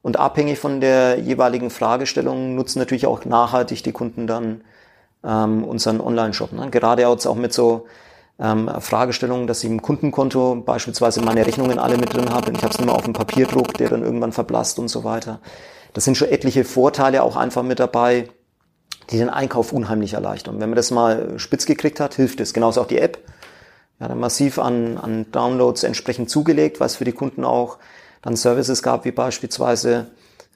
B: Und abhängig von der jeweiligen Fragestellung nutzen natürlich auch nachhaltig die Kunden dann ähm, unseren Online-Shop. Ne? Gerade jetzt auch mit so ähm, Fragestellungen, dass ich im Kundenkonto beispielsweise meine Rechnungen alle mit drin habe und ich habe es nicht auf dem Papierdruck, der dann irgendwann verblasst und so weiter. Das sind schon etliche Vorteile auch einfach mit dabei, die den Einkauf unheimlich erleichtern. Wenn man das mal spitz gekriegt hat, hilft es. Genauso auch die App. Ja, dann massiv an, an Downloads entsprechend zugelegt, was für die Kunden auch dann Services gab, wie beispielsweise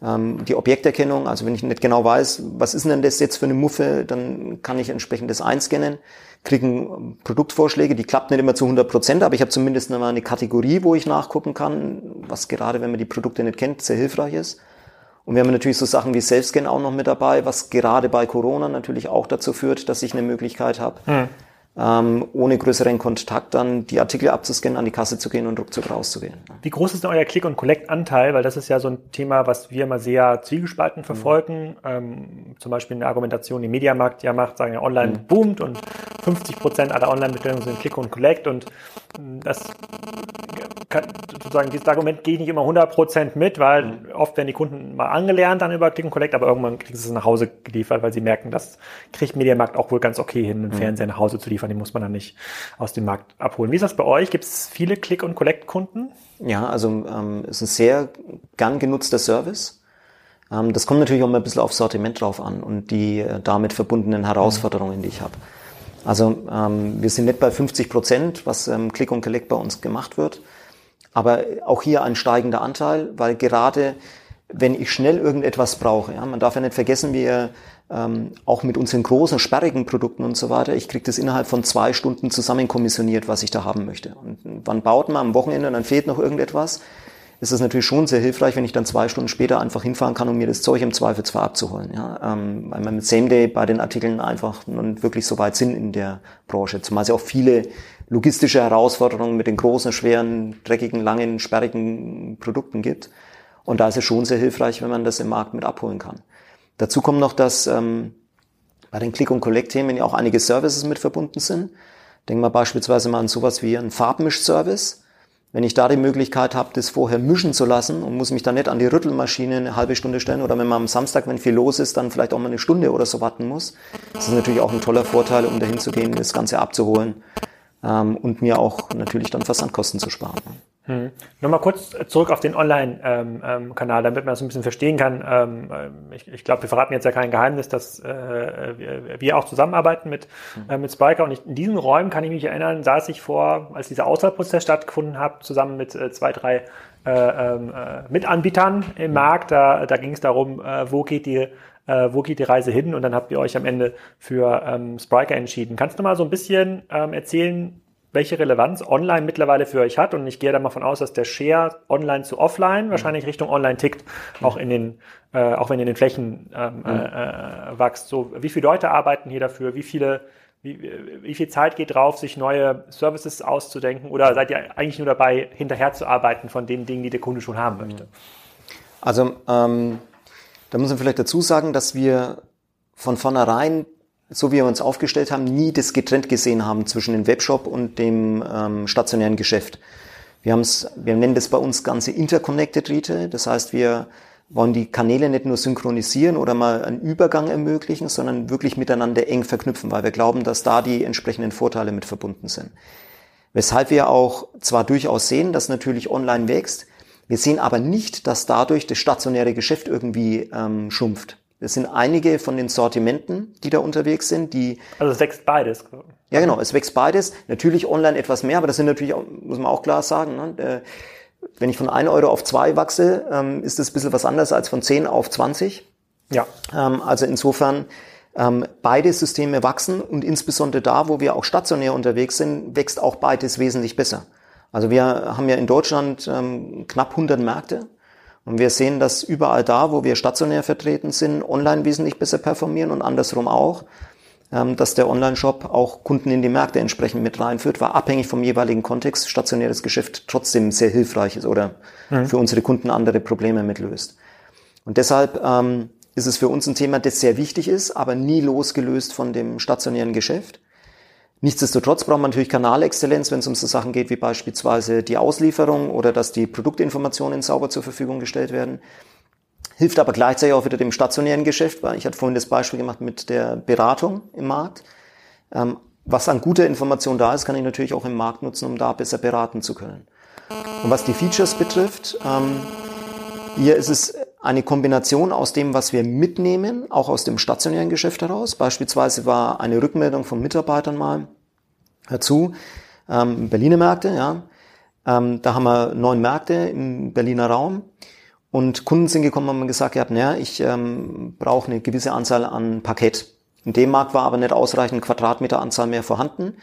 B: die Objekterkennung. Also wenn ich nicht genau weiß, was ist denn das jetzt für eine Muffe, dann kann ich entsprechend das einscannen, kriegen Produktvorschläge, die klappt nicht immer zu 100 Prozent, aber ich habe zumindest mal eine Kategorie, wo ich nachgucken kann, was gerade, wenn man die Produkte nicht kennt, sehr hilfreich ist. Und wir haben natürlich so Sachen wie Selfscan auch noch mit dabei, was gerade bei Corona natürlich auch dazu führt, dass ich eine Möglichkeit habe, hm ähm, ohne größeren Kontakt dann die Artikel abzuscannen, an die Kasse zu gehen und ruckzuck rauszugehen.
A: Wie groß ist denn euer Click- und Collect-Anteil? Weil das ist ja so ein Thema, was wir immer sehr zwiegespalten verfolgen. Mhm. Ähm, zum Beispiel eine Argumentation, die Mediamarkt ja macht, sagen ja, online mhm. boomt und 50 Prozent aller Online-Bestellungen sind Click und Collect und hm, das kann, sozusagen dieses Argument gehe ich nicht immer 100 Prozent mit, weil mhm. oft werden die Kunden mal angelernt dann über Click und Collect, aber irgendwann kriegen sie es nach Hause geliefert, weil sie merken, das kriegt Mediamarkt auch wohl ganz okay hin, einen mhm. Fernseher nach Hause zu liefern die muss man dann nicht aus dem Markt abholen. Wie ist das bei euch? Gibt es viele Click- und Collect-Kunden?
B: Ja, also ähm, ist ein sehr gern genutzter Service. Ähm, das kommt natürlich auch mal ein bisschen aufs Sortiment drauf an und die äh, damit verbundenen Herausforderungen, die ich habe. Also ähm, wir sind nicht bei 50 Prozent, was ähm, Click und Collect bei uns gemacht wird, aber auch hier ein steigender Anteil, weil gerade wenn ich schnell irgendetwas brauche, ja, man darf ja nicht vergessen, wir ähm, auch mit unseren großen, sperrigen Produkten und so weiter, ich kriege das innerhalb von zwei Stunden zusammenkommissioniert, was ich da haben möchte. Und wann baut man am Wochenende und dann fehlt noch irgendetwas, ist es natürlich schon sehr hilfreich, wenn ich dann zwei Stunden später einfach hinfahren kann, um mir das Zeug im Zweifel zwar abzuholen. Ja? Ähm, weil man mit Same Day bei den Artikeln einfach nun wirklich so weit sind in der Branche. Zumal ja auch viele logistische Herausforderungen mit den großen, schweren, dreckigen, langen, sperrigen Produkten gibt. Und da ist es schon sehr hilfreich, wenn man das im Markt mit abholen kann. Dazu kommt noch, dass ähm, bei den Click-and-Collect-Themen ja auch einige Services mit verbunden sind. Denken wir beispielsweise mal an sowas wie einen Farbmisch-Service. Wenn ich da die Möglichkeit habe, das vorher mischen zu lassen und muss mich dann nicht an die Rüttelmaschine eine halbe Stunde stellen oder wenn man am Samstag, wenn viel los ist, dann vielleicht auch mal eine Stunde oder so warten muss. Das ist natürlich auch ein toller Vorteil, um dahin zu gehen, das Ganze abzuholen ähm, und mir auch natürlich dann Versandkosten zu sparen.
A: Hm. Nochmal kurz zurück auf den Online-Kanal, ähm, ähm, damit man das ein bisschen verstehen kann. Ähm, äh, ich, ich glaube, wir verraten jetzt ja kein Geheimnis, dass äh, wir, auch zusammenarbeiten mit, hm. äh, mit Spiker. Und ich, in diesen Räumen kann ich mich erinnern, saß ich vor, als dieser Auswahlprozess stattgefunden hat, zusammen mit äh, zwei, drei äh, äh, Mitanbietern im hm. Markt. Da, da ging es darum, äh, wo geht die äh, wo geht die Reise hin? Und dann habt ihr euch am Ende für ähm, Spriker entschieden. Kannst du mal so ein bisschen ähm, erzählen, welche Relevanz online mittlerweile für euch hat. Und ich gehe da mal von aus, dass der Share online zu offline mhm. wahrscheinlich Richtung online tickt, mhm. auch in den, äh, auch wenn in den Flächen ähm, mhm. äh, äh, wächst. So, wie viele Leute arbeiten hier dafür? Wie viele, wie, wie viel Zeit geht drauf, sich neue Services auszudenken? Oder seid ihr eigentlich nur dabei, hinterherzuarbeiten von den Dingen, die der Kunde schon haben möchte?
B: Also, ähm, da muss man vielleicht dazu sagen, dass wir von vornherein so wie wir uns aufgestellt haben, nie das getrennt gesehen haben zwischen dem Webshop und dem ähm, stationären Geschäft. Wir, haben's, wir nennen das bei uns ganze Interconnected Retail. Das heißt, wir wollen die Kanäle nicht nur synchronisieren oder mal einen Übergang ermöglichen, sondern wirklich miteinander eng verknüpfen, weil wir glauben, dass da die entsprechenden Vorteile mit verbunden sind. Weshalb wir auch zwar durchaus sehen, dass natürlich online wächst, wir sehen aber nicht, dass dadurch das stationäre Geschäft irgendwie ähm, schrumpft. Es sind einige von den Sortimenten, die da unterwegs sind, die.
A: Also es wächst beides.
B: Ja, genau, es wächst beides. Natürlich online etwas mehr, aber das sind natürlich, muss man auch klar sagen, ne? Äh, wenn ich von 1 Euro auf 2 wachse, ähm, ist das ein bisschen was anderes als von 10 auf 20. Ja. Ähm, also insofern, ähm, beide Systeme wachsen und insbesondere da, wo wir auch stationär unterwegs sind, wächst auch beides wesentlich besser. Also wir haben ja in Deutschland knapp 100 Märkte und wir sehen, dass überall da, wo wir stationär vertreten sind, online wesentlich besser performieren und andersrum auch, ähm, dass der Online-Shop auch Kunden in die Märkte entsprechend mit reinführt, weil abhängig vom jeweiligen Kontext stationäres Geschäft trotzdem sehr hilfreich ist oder mhm. für unsere Kunden andere Probleme mitlöst. Und deshalb ähm, ist es für uns ein Thema, das sehr wichtig ist, aber nie losgelöst von dem stationären Geschäft. Nichtsdestotrotz braucht man natürlich Kanalexzellenz, wenn es um so Sachen geht wie beispielsweise die Auslieferung oder dass die Produktinformationen sauber zur Verfügung gestellt werden. Hilft aber gleichzeitig auch wieder dem stationären Geschäft, weil ich hatte vorhin das Beispiel gemacht mit der Beratung im Markt. Ähm, was an guter Information da ist, kann ich natürlich auch im Markt nutzen, um da besser beraten zu können. Und was die Features betrifft, ähm, hier ist es eine Kombination aus dem, was wir mitnehmen, auch aus dem stationären Geschäft heraus. Beispielsweise war eine Rückmeldung von Mitarbeitern mal dazu, ähm, Berliner Märkte, ja. Ähm, da haben wir neun Märkte im Berliner Raum. Und Kunden sind gekommen und haben gesagt, ja, naja, ich ähm, brauche eine gewisse Anzahl an Parkett. In dem Markt war aber nicht ausreichend Quadratmeteranzahl mehr vorhanden.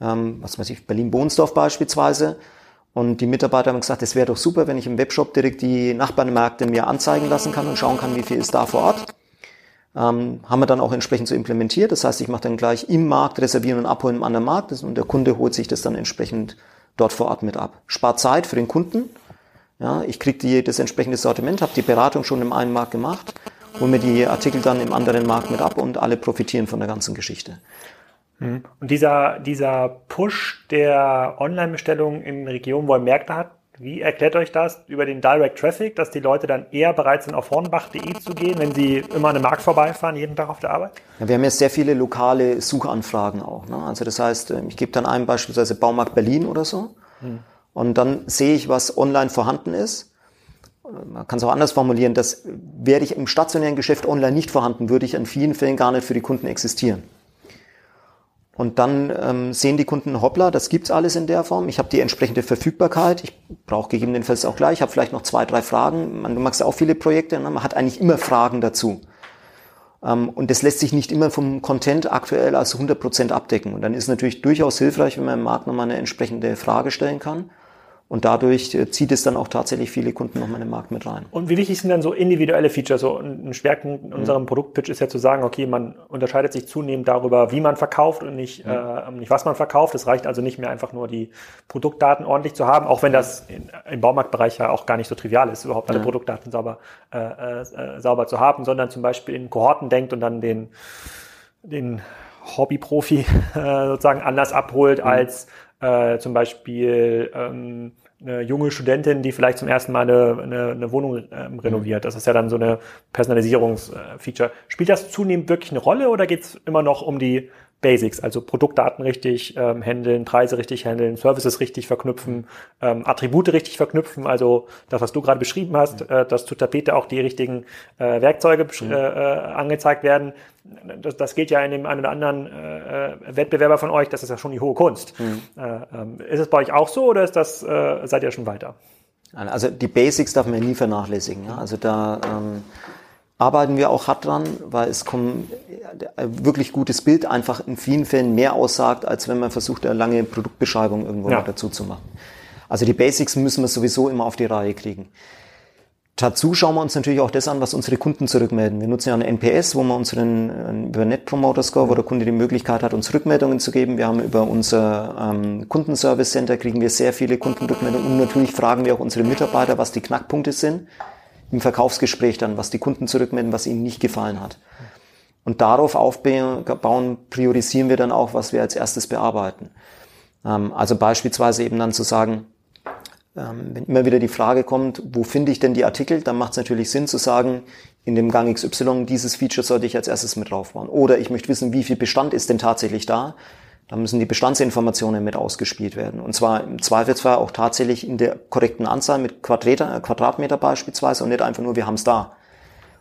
B: Ähm, was weiß ich, Berlin-Bohnsdorf beispielsweise. Und die Mitarbeiter haben gesagt, es wäre doch super, wenn ich im Webshop direkt die Nachbarmärkte mir anzeigen lassen kann und schauen kann, wie viel ist da vor Ort. Ähm, haben wir dann auch entsprechend so implementiert. Das heißt, ich mache dann gleich im Markt reservieren und abholen im anderen Markt und der Kunde holt sich das dann entsprechend dort vor Ort mit ab. Spart Zeit für den Kunden. Ja, ich kriege das entsprechende Sortiment, habe die Beratung schon im einen Markt gemacht, hole mir die Artikel dann im anderen Markt mit ab und alle profitieren von der ganzen Geschichte.
A: Mhm. Und dieser, dieser Push der Online-Bestellung in Regionen, wo er Märkte hat, wie erklärt euch das über den Direct Traffic, dass die Leute dann eher bereit sind, auf hornbach.de zu gehen, wenn sie immer an einem Markt vorbeifahren, jeden Tag auf der Arbeit?
B: Ja, wir haben ja sehr viele lokale Suchanfragen auch. Ne? Also das heißt, ähm, ich gebe dann einem beispielsweise Baumarkt Berlin oder so hm. und dann sehe ich, was online vorhanden ist. Man kann es auch anders formulieren, das wäre ich im stationären Geschäft online nicht vorhanden, würde ich in vielen Fällen gar nicht für die Kunden existieren. Und dann ähm, sehen die Kunden, hoppla, das gibt's alles in der Form. Ich habe die entsprechende Verfügbarkeit. Ich brauche gegebenenfalls auch gleich. Ich habe vielleicht noch zwei, drei Fragen. Man, du magst auch viele Projekte. Ne? Man hat eigentlich immer Fragen dazu. Ähm, und das lässt sich nicht immer vom Content aktuell als 100% abdecken. Und dann ist natürlich durchaus hilfreich, wenn man im Markt nochmal eine entsprechende Frage stellen kann. Und dadurch äh, zieht es dann auch tatsächlich viele Kunden nochmal in den Markt mit rein.
A: Und wie wichtig sind dann so individuelle Features? So ein Schwerpunkt in unserem mhm. Produktpitch ist ja zu sagen, okay, man unterscheidet sich zunehmend darüber, wie man verkauft und nicht, mhm. äh, nicht was man verkauft. Es reicht also nicht mehr einfach nur die Produktdaten ordentlich zu haben, auch wenn das in, im Baumarktbereich ja auch gar nicht so trivial ist, überhaupt alle ja. Produktdaten sauber, äh, äh, sauber zu haben, sondern zum Beispiel in Kohorten denkt und dann den, den Hobbyprofi äh, sozusagen anders abholt mhm. als äh, zum Beispiel ähm, eine junge Studentin, die vielleicht zum ersten Mal eine, eine, eine Wohnung ähm, renoviert. Das ist ja dann so eine Personalisierungsfeature. Spielt das zunehmend wirklich eine Rolle oder geht es immer noch um die Basics, also Produktdaten richtig ähm, handeln, Preise richtig handeln, Services richtig verknüpfen, ähm, Attribute richtig verknüpfen, also das, was du gerade beschrieben hast, mhm. äh, dass zu Tapete auch die richtigen äh, Werkzeuge mhm. äh, äh, angezeigt werden. Das, das geht ja in dem einen oder anderen äh, äh, Wettbewerber von euch, das ist ja schon die hohe Kunst. Mhm. Äh, ähm, ist es bei euch auch so oder ist das, äh, seid ihr schon weiter?
B: Also die Basics darf man nie vernachlässigen. Ja? Also da ähm, arbeiten wir auch hart dran, weil es kommt ein wirklich gutes Bild einfach in vielen Fällen mehr aussagt, als wenn man versucht, eine lange Produktbeschreibung irgendwo ja. dazu zu machen. Also die Basics müssen wir sowieso immer auf die Reihe kriegen. Dazu schauen wir uns natürlich auch das an, was unsere Kunden zurückmelden. Wir nutzen ja einen NPS, wo man unseren äh, über Net Promoter Score, wo der Kunde die Möglichkeit hat, uns Rückmeldungen zu geben. Wir haben über unser ähm, Kundenservice Center kriegen wir sehr viele Kundenrückmeldungen und natürlich fragen wir auch unsere Mitarbeiter, was die Knackpunkte sind im Verkaufsgespräch dann, was die Kunden zurückmelden, was ihnen nicht gefallen hat. Und darauf aufbauen, priorisieren wir dann auch, was wir als erstes bearbeiten. Ähm, also beispielsweise eben dann zu sagen, ähm, wenn immer wieder die Frage kommt, wo finde ich denn die Artikel, dann macht es natürlich Sinn zu sagen, in dem Gang XY, dieses Feature sollte ich als erstes mit draufbauen. Oder ich möchte wissen, wie viel Bestand ist denn tatsächlich da. Da müssen die Bestandsinformationen mit ausgespielt werden. Und zwar im Zweifelsfall auch tatsächlich in der korrekten Anzahl mit Quadratmeter, Quadratmeter beispielsweise und nicht einfach nur, wir haben es da.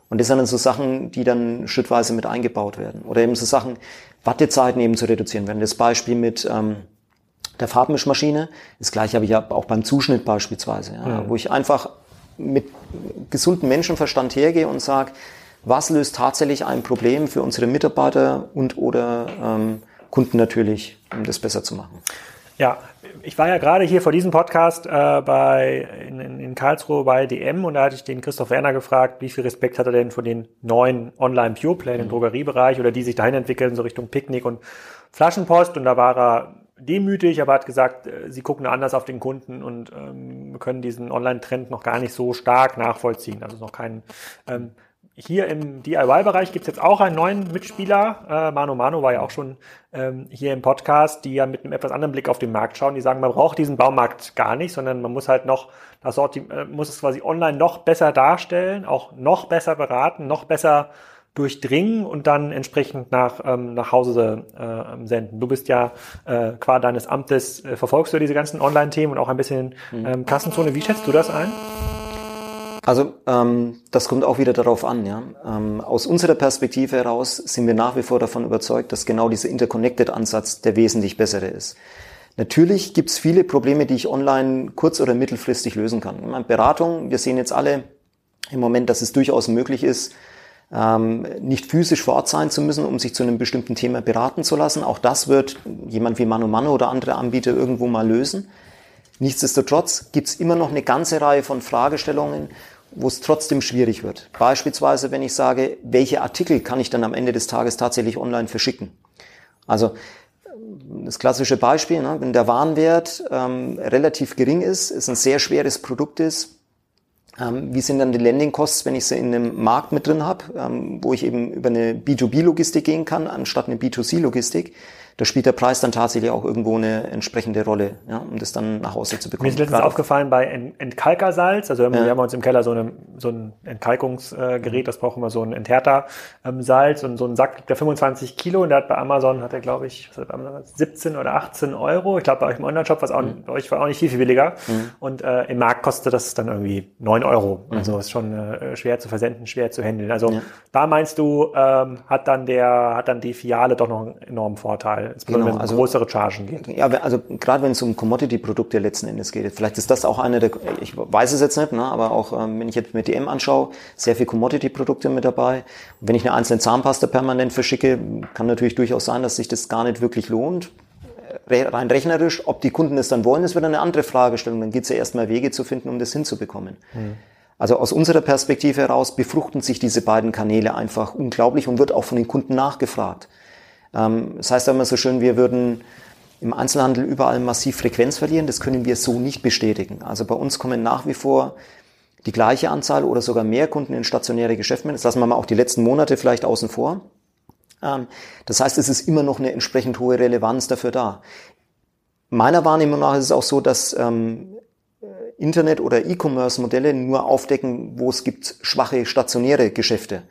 B: Und das sind dann so Sachen, die dann schrittweise mit eingebaut werden. Oder eben so Sachen, Wartezeiten eben zu reduzieren werden. Das Beispiel mit ähm, der Farbmischmaschine, das gleiche habe ich ja auch beim Zuschnitt beispielsweise, ja, mhm. wo ich einfach mit gesundem Menschenverstand hergehe und sage, was löst tatsächlich ein Problem für unsere Mitarbeiter und oder ähm, Kunden natürlich, um das besser zu machen.
A: Ja, ich war ja gerade hier vor diesem Podcast äh, bei, in, in Karlsruhe bei DM und da hatte ich den Christoph Werner gefragt, wie viel Respekt hat er denn vor den neuen Online-Pure-Play im mhm. Drogeriebereich oder die sich dahin entwickeln, so Richtung Picknick und Flaschenpost. Und da war er demütig, aber hat gesagt, äh, sie gucken anders auf den Kunden und ähm, können diesen Online-Trend noch gar nicht so stark nachvollziehen. Also noch kein ähm, hier im DIY-Bereich gibt es jetzt auch einen neuen Mitspieler. Äh, Mano Mano war ja auch schon ähm, hier im Podcast, die ja mit einem etwas anderen Blick auf den Markt schauen. Die sagen, man braucht diesen Baumarkt gar nicht, sondern man muss halt noch das Sortiment, äh, muss es quasi online noch besser darstellen, auch noch besser beraten, noch besser durchdringen und dann entsprechend nach, ähm, nach Hause äh, senden. Du bist ja äh, qua deines Amtes, äh, verfolgst du diese ganzen Online-Themen und auch ein bisschen mhm. ähm, Kassenzone. Wie schätzt du das ein?
B: Also ähm, das kommt auch wieder darauf an. Ja? Ähm, aus unserer Perspektive heraus sind wir nach wie vor davon überzeugt, dass genau dieser Interconnected-Ansatz der wesentlich bessere ist. Natürlich gibt es viele Probleme, die ich online kurz- oder mittelfristig lösen kann. Ich meine, Beratung, wir sehen jetzt alle im Moment, dass es durchaus möglich ist, ähm, nicht physisch vor Ort sein zu müssen, um sich zu einem bestimmten Thema beraten zu lassen. Auch das wird jemand wie Mano Mano oder andere Anbieter irgendwo mal lösen. Nichtsdestotrotz gibt es immer noch eine ganze Reihe von Fragestellungen, wo es trotzdem schwierig wird. Beispielsweise, wenn ich sage, welche Artikel kann ich dann am Ende des Tages tatsächlich online verschicken? Also das klassische Beispiel, ne, wenn der Warenwert ähm, relativ gering ist, es ein sehr schweres Produkt ist, ähm, wie sind dann die Landing-Costs, wenn ich sie in einem Markt mit drin habe, ähm, wo ich eben über eine B2B-Logistik gehen kann, anstatt eine B2C-Logistik? Da spielt der Preis dann tatsächlich auch irgendwo eine entsprechende Rolle, ja, um das dann nach Hause zu bekommen.
A: Mir ist letztens Gerade aufgefallen bei Entkalkersalz, also wir ja. haben uns im Keller so, eine, so ein Entkalkungsgerät, das braucht immer so ein Enthärter-Salz und so ein Sack gibt ja 25 Kilo und der hat bei Amazon, hat er glaube ich, 17 oder 18 Euro. Ich glaube bei euch im Online-Shop war es auch, mhm. bei euch war auch nicht viel, viel billiger mhm. und äh, im Markt kostet das dann irgendwie 9 Euro. Mhm. Also ist schon äh, schwer zu versenden, schwer zu handeln. Also ja. da meinst du, ähm, hat dann der, hat dann die Fiale doch noch einen enormen Vorteil insbesondere genau, wenn es also, größere Chargen geht.
B: Ja, also gerade wenn es um Commodity-Produkte letzten Endes geht, vielleicht ist das auch eine der, ich weiß es jetzt nicht, ne, aber auch ähm, wenn ich jetzt mit DM anschaue, sehr viel Commodity-Produkte mit dabei. Und wenn ich eine einzelne Zahnpasta permanent verschicke, kann natürlich durchaus sein, dass sich das gar nicht wirklich lohnt rein rechnerisch, ob die Kunden es dann wollen, ist wieder eine andere Fragestellung. Dann geht es ja erstmal Wege zu finden, um das hinzubekommen. Mhm. Also aus unserer Perspektive heraus befruchten sich diese beiden Kanäle einfach unglaublich und wird auch von den Kunden nachgefragt. Ähm, das heißt immer so schön, wir würden im Einzelhandel überall massiv Frequenz verlieren. Das können wir so nicht bestätigen. Also bei uns kommen nach wie vor die gleiche Anzahl oder sogar mehr Kunden in stationäre Geschäfte. Das lassen wir mal auch die letzten Monate vielleicht außen vor. Ähm, das heißt, es ist immer noch eine entsprechend hohe Relevanz dafür da. Meiner Wahrnehmung nach ist es auch so, dass ähm, Internet- oder E-Commerce-Modelle nur aufdecken, wo es gibt schwache stationäre Geschäfte.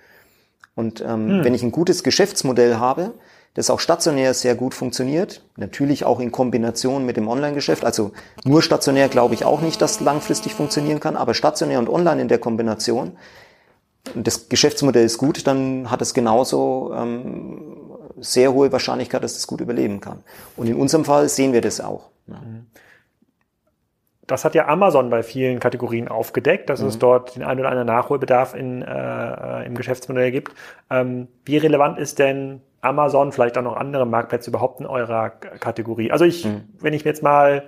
B: Und ähm, hm. wenn ich ein gutes Geschäftsmodell habe, das auch stationär sehr gut funktioniert. Natürlich auch in Kombination mit dem Online-Geschäft. Also nur stationär glaube ich auch nicht, dass langfristig funktionieren kann, aber stationär und online in der Kombination. Und das Geschäftsmodell ist gut, dann hat es genauso ähm, sehr hohe Wahrscheinlichkeit, dass es gut überleben kann. Und in unserem Fall sehen wir das auch. Ja. Mhm
A: das hat ja Amazon bei vielen Kategorien aufgedeckt, dass mhm. es dort den einen oder anderen Nachholbedarf in, äh, äh, im Geschäftsmodell gibt. Ähm, wie relevant ist denn Amazon, vielleicht auch noch andere Marktplätze überhaupt in eurer Kategorie? Also ich, mhm. wenn ich mir jetzt mal,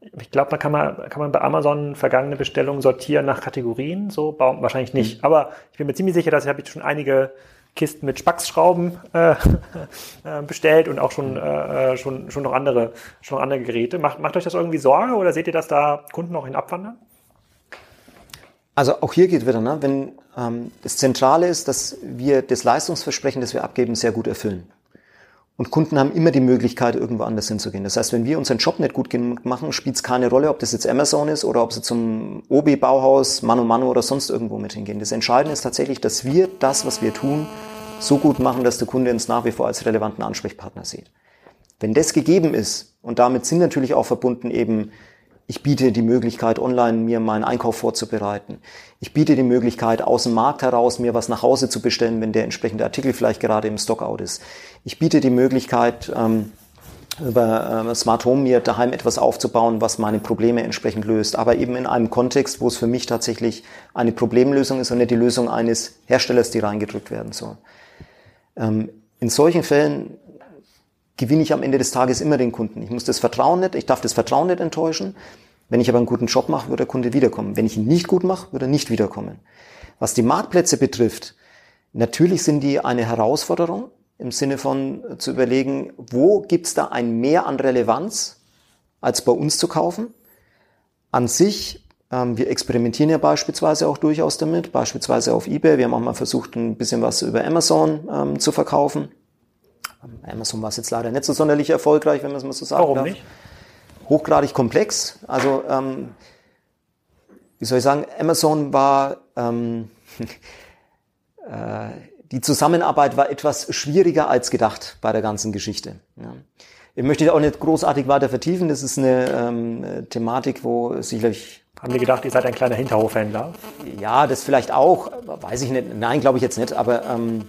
A: ich glaube, da kann man, kann man bei Amazon vergangene Bestellungen sortieren nach Kategorien, so wahrscheinlich nicht. Mhm. Aber ich bin mir ziemlich sicher, dass ich habe jetzt schon einige Kisten mit Spaxschrauben äh, äh, bestellt und auch schon, äh, äh, schon, schon noch andere, schon noch andere Geräte. Macht, macht euch das irgendwie Sorge oder seht ihr, dass da Kunden noch in abwandern?
B: Also auch hier geht wieder, ne? wenn das Zentrale ist, dass wir das Leistungsversprechen, das wir abgeben, sehr gut erfüllen. Und Kunden haben immer die Möglichkeit, irgendwo anders hinzugehen. Das heißt, wenn wir unseren Job nicht gut machen, spielt es keine Rolle, ob das jetzt Amazon ist oder ob sie zum OB-Bauhaus, Mano Mano oder sonst irgendwo mit hingehen. Das Entscheidende ist tatsächlich, dass wir das, was wir tun, so gut machen, dass der Kunde uns nach wie vor als relevanten Ansprechpartner sieht. Wenn das gegeben ist, und damit sind natürlich auch verbunden eben ich biete die Möglichkeit, online mir meinen Einkauf vorzubereiten. Ich biete die Möglichkeit, aus dem Markt heraus mir was nach Hause zu bestellen, wenn der entsprechende Artikel vielleicht gerade im Stockout ist. Ich biete die Möglichkeit, ähm, über äh, Smart Home mir daheim etwas aufzubauen, was meine Probleme entsprechend löst, aber eben in einem Kontext, wo es für mich tatsächlich eine Problemlösung ist und nicht die Lösung eines Herstellers, die reingedrückt werden soll. Ähm, in solchen Fällen gewinne ich am Ende des Tages immer den Kunden. Ich muss das Vertrauen nicht, ich darf das Vertrauen nicht enttäuschen. Wenn ich aber einen guten Job mache, wird der Kunde wiederkommen. Wenn ich ihn nicht gut mache, wird er nicht wiederkommen. Was die Marktplätze betrifft, natürlich sind die eine Herausforderung im Sinne von zu überlegen, wo gibt's da ein Mehr an Relevanz, als bei uns zu kaufen. An sich, ähm, wir experimentieren ja beispielsweise auch durchaus damit, beispielsweise auf eBay. Wir haben auch mal versucht, ein bisschen was über Amazon ähm, zu verkaufen. Amazon war es jetzt leider nicht so sonderlich erfolgreich, wenn man es mal so sagen
A: Warum
B: darf.
A: nicht?
B: Hochgradig komplex. Also, ähm, wie soll ich sagen, Amazon war, ähm, äh, die Zusammenarbeit war etwas schwieriger als gedacht bei der ganzen Geschichte. Ja. Ich möchte auch nicht großartig weiter vertiefen. Das ist eine ähm, Thematik, wo sicherlich
A: haben wir gedacht, ihr seid ein kleiner Hinterhofhändler?
B: Ja, das vielleicht auch, weiß ich nicht. Nein, glaube ich jetzt nicht. Aber ähm,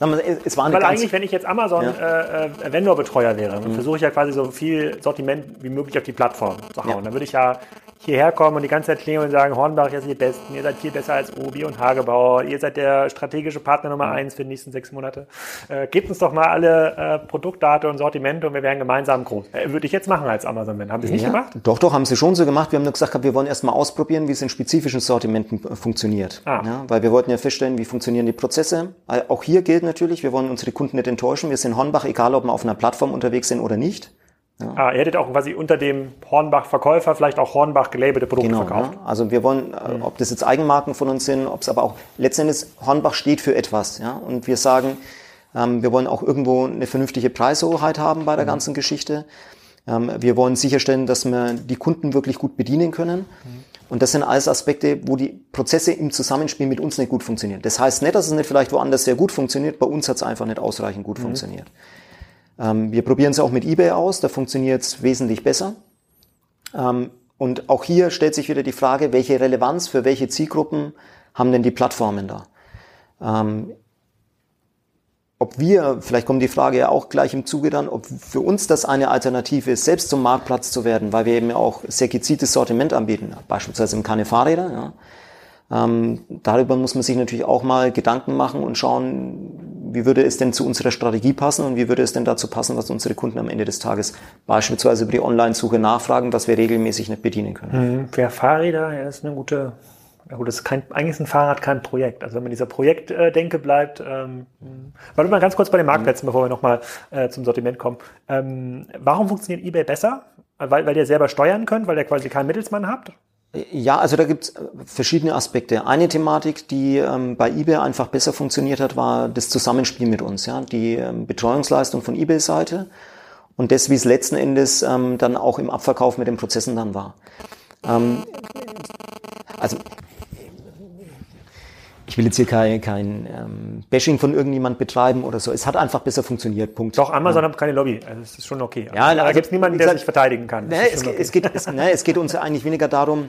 A: es war Weil eigentlich, wenn ich jetzt Amazon ja. äh, äh Vendor-Betreuer wäre, dann mhm. versuche ich ja quasi so viel Sortiment wie möglich auf die Plattform zu hauen. Ja. Dann würde ich ja hierher kommen und die ganze Zeit klingeln und sagen, Hornbach, ihr seid die Besten, ihr seid viel besser als Obi und Hagebauer, ihr seid der strategische Partner Nummer mhm. eins für die nächsten sechs Monate. Äh, gebt uns doch mal alle äh, Produktdaten und Sortimente und wir werden gemeinsam groß. Äh, würde ich jetzt machen als Amazon-Fan. Haben Sie es nicht gemacht?
B: Doch, doch, haben Sie schon so gemacht. Wir haben nur gesagt, wir wollen erst mal ausprobieren, wie es in spezifischen Sortimenten äh, funktioniert. Ah. Ja, weil wir wollten ja feststellen, wie funktionieren die Prozesse. Äh, auch hier gilt natürlich, wir wollen unsere Kunden nicht enttäuschen. Wir sind Hornbach, egal ob wir auf einer Plattform unterwegs sind oder nicht.
A: Ja. Ah, ihr hättet auch quasi unter dem Hornbach-Verkäufer vielleicht auch Hornbach gelabelte Produkte genau, verkauft.
B: Ja. Also wir wollen, äh, mhm. ob das jetzt Eigenmarken von uns sind, ob es aber auch letztendlich Hornbach steht für etwas. Ja? Und wir sagen, ähm, wir wollen auch irgendwo eine vernünftige Preishoheit haben bei der mhm. ganzen Geschichte. Ähm, wir wollen sicherstellen, dass wir die Kunden wirklich gut bedienen können. Mhm. Und das sind alles Aspekte, wo die Prozesse im Zusammenspiel mit uns nicht gut funktionieren. Das heißt nicht, dass es nicht vielleicht woanders sehr gut funktioniert. Bei uns hat es einfach nicht ausreichend gut mhm. funktioniert. Ähm, wir probieren es auch mit eBay aus, da funktioniert es wesentlich besser. Ähm, und auch hier stellt sich wieder die Frage, welche Relevanz für welche Zielgruppen haben denn die Plattformen da? Ähm, ob wir, vielleicht kommt die Frage ja auch gleich im Zuge dann, ob für uns das eine Alternative ist, selbst zum Marktplatz zu werden, weil wir eben auch sehr gezieltes Sortiment anbieten, beispielsweise im keine Fahrräder. Ja. Ähm, darüber muss man sich natürlich auch mal Gedanken machen und schauen, wie würde es denn zu unserer Strategie passen und wie würde es denn dazu passen, was unsere Kunden am Ende des Tages beispielsweise über die Online-Suche nachfragen, was wir regelmäßig nicht bedienen können.
A: Mhm. Für Fahrräder, ja, ist eine gute, ja gut, das ist kein, eigentlich ist ein Fahrrad kein Projekt. Also wenn man dieser Projektdenke bleibt, ähm, warte mal ganz kurz bei den Marktplätzen, bevor wir nochmal äh, zum Sortiment kommen. Ähm, warum funktioniert eBay besser? Weil, weil ihr selber steuern könnt, weil ihr quasi keinen Mittelsmann habt?
B: Ja, also da gibt es äh, verschiedene Aspekte. Eine Thematik, die ähm, bei eBay einfach besser funktioniert hat, war das Zusammenspiel mit uns, ja, die ähm, Betreuungsleistung von eBay-Seite und das, wie es letzten Endes ähm, dann auch im Abverkauf mit den Prozessen dann war. Ähm, also ich will jetzt hier kein, kein ähm, Bashing von irgendjemand betreiben oder so. Es hat einfach besser funktioniert. Punkt.
A: Doch, Amazon ja. hat keine Lobby. Also es ist schon okay.
B: Ja, also,
A: da gibt es niemanden, der sich verteidigen kann.
B: Nee, es, okay. es, geht, es, nee, es geht uns eigentlich weniger darum,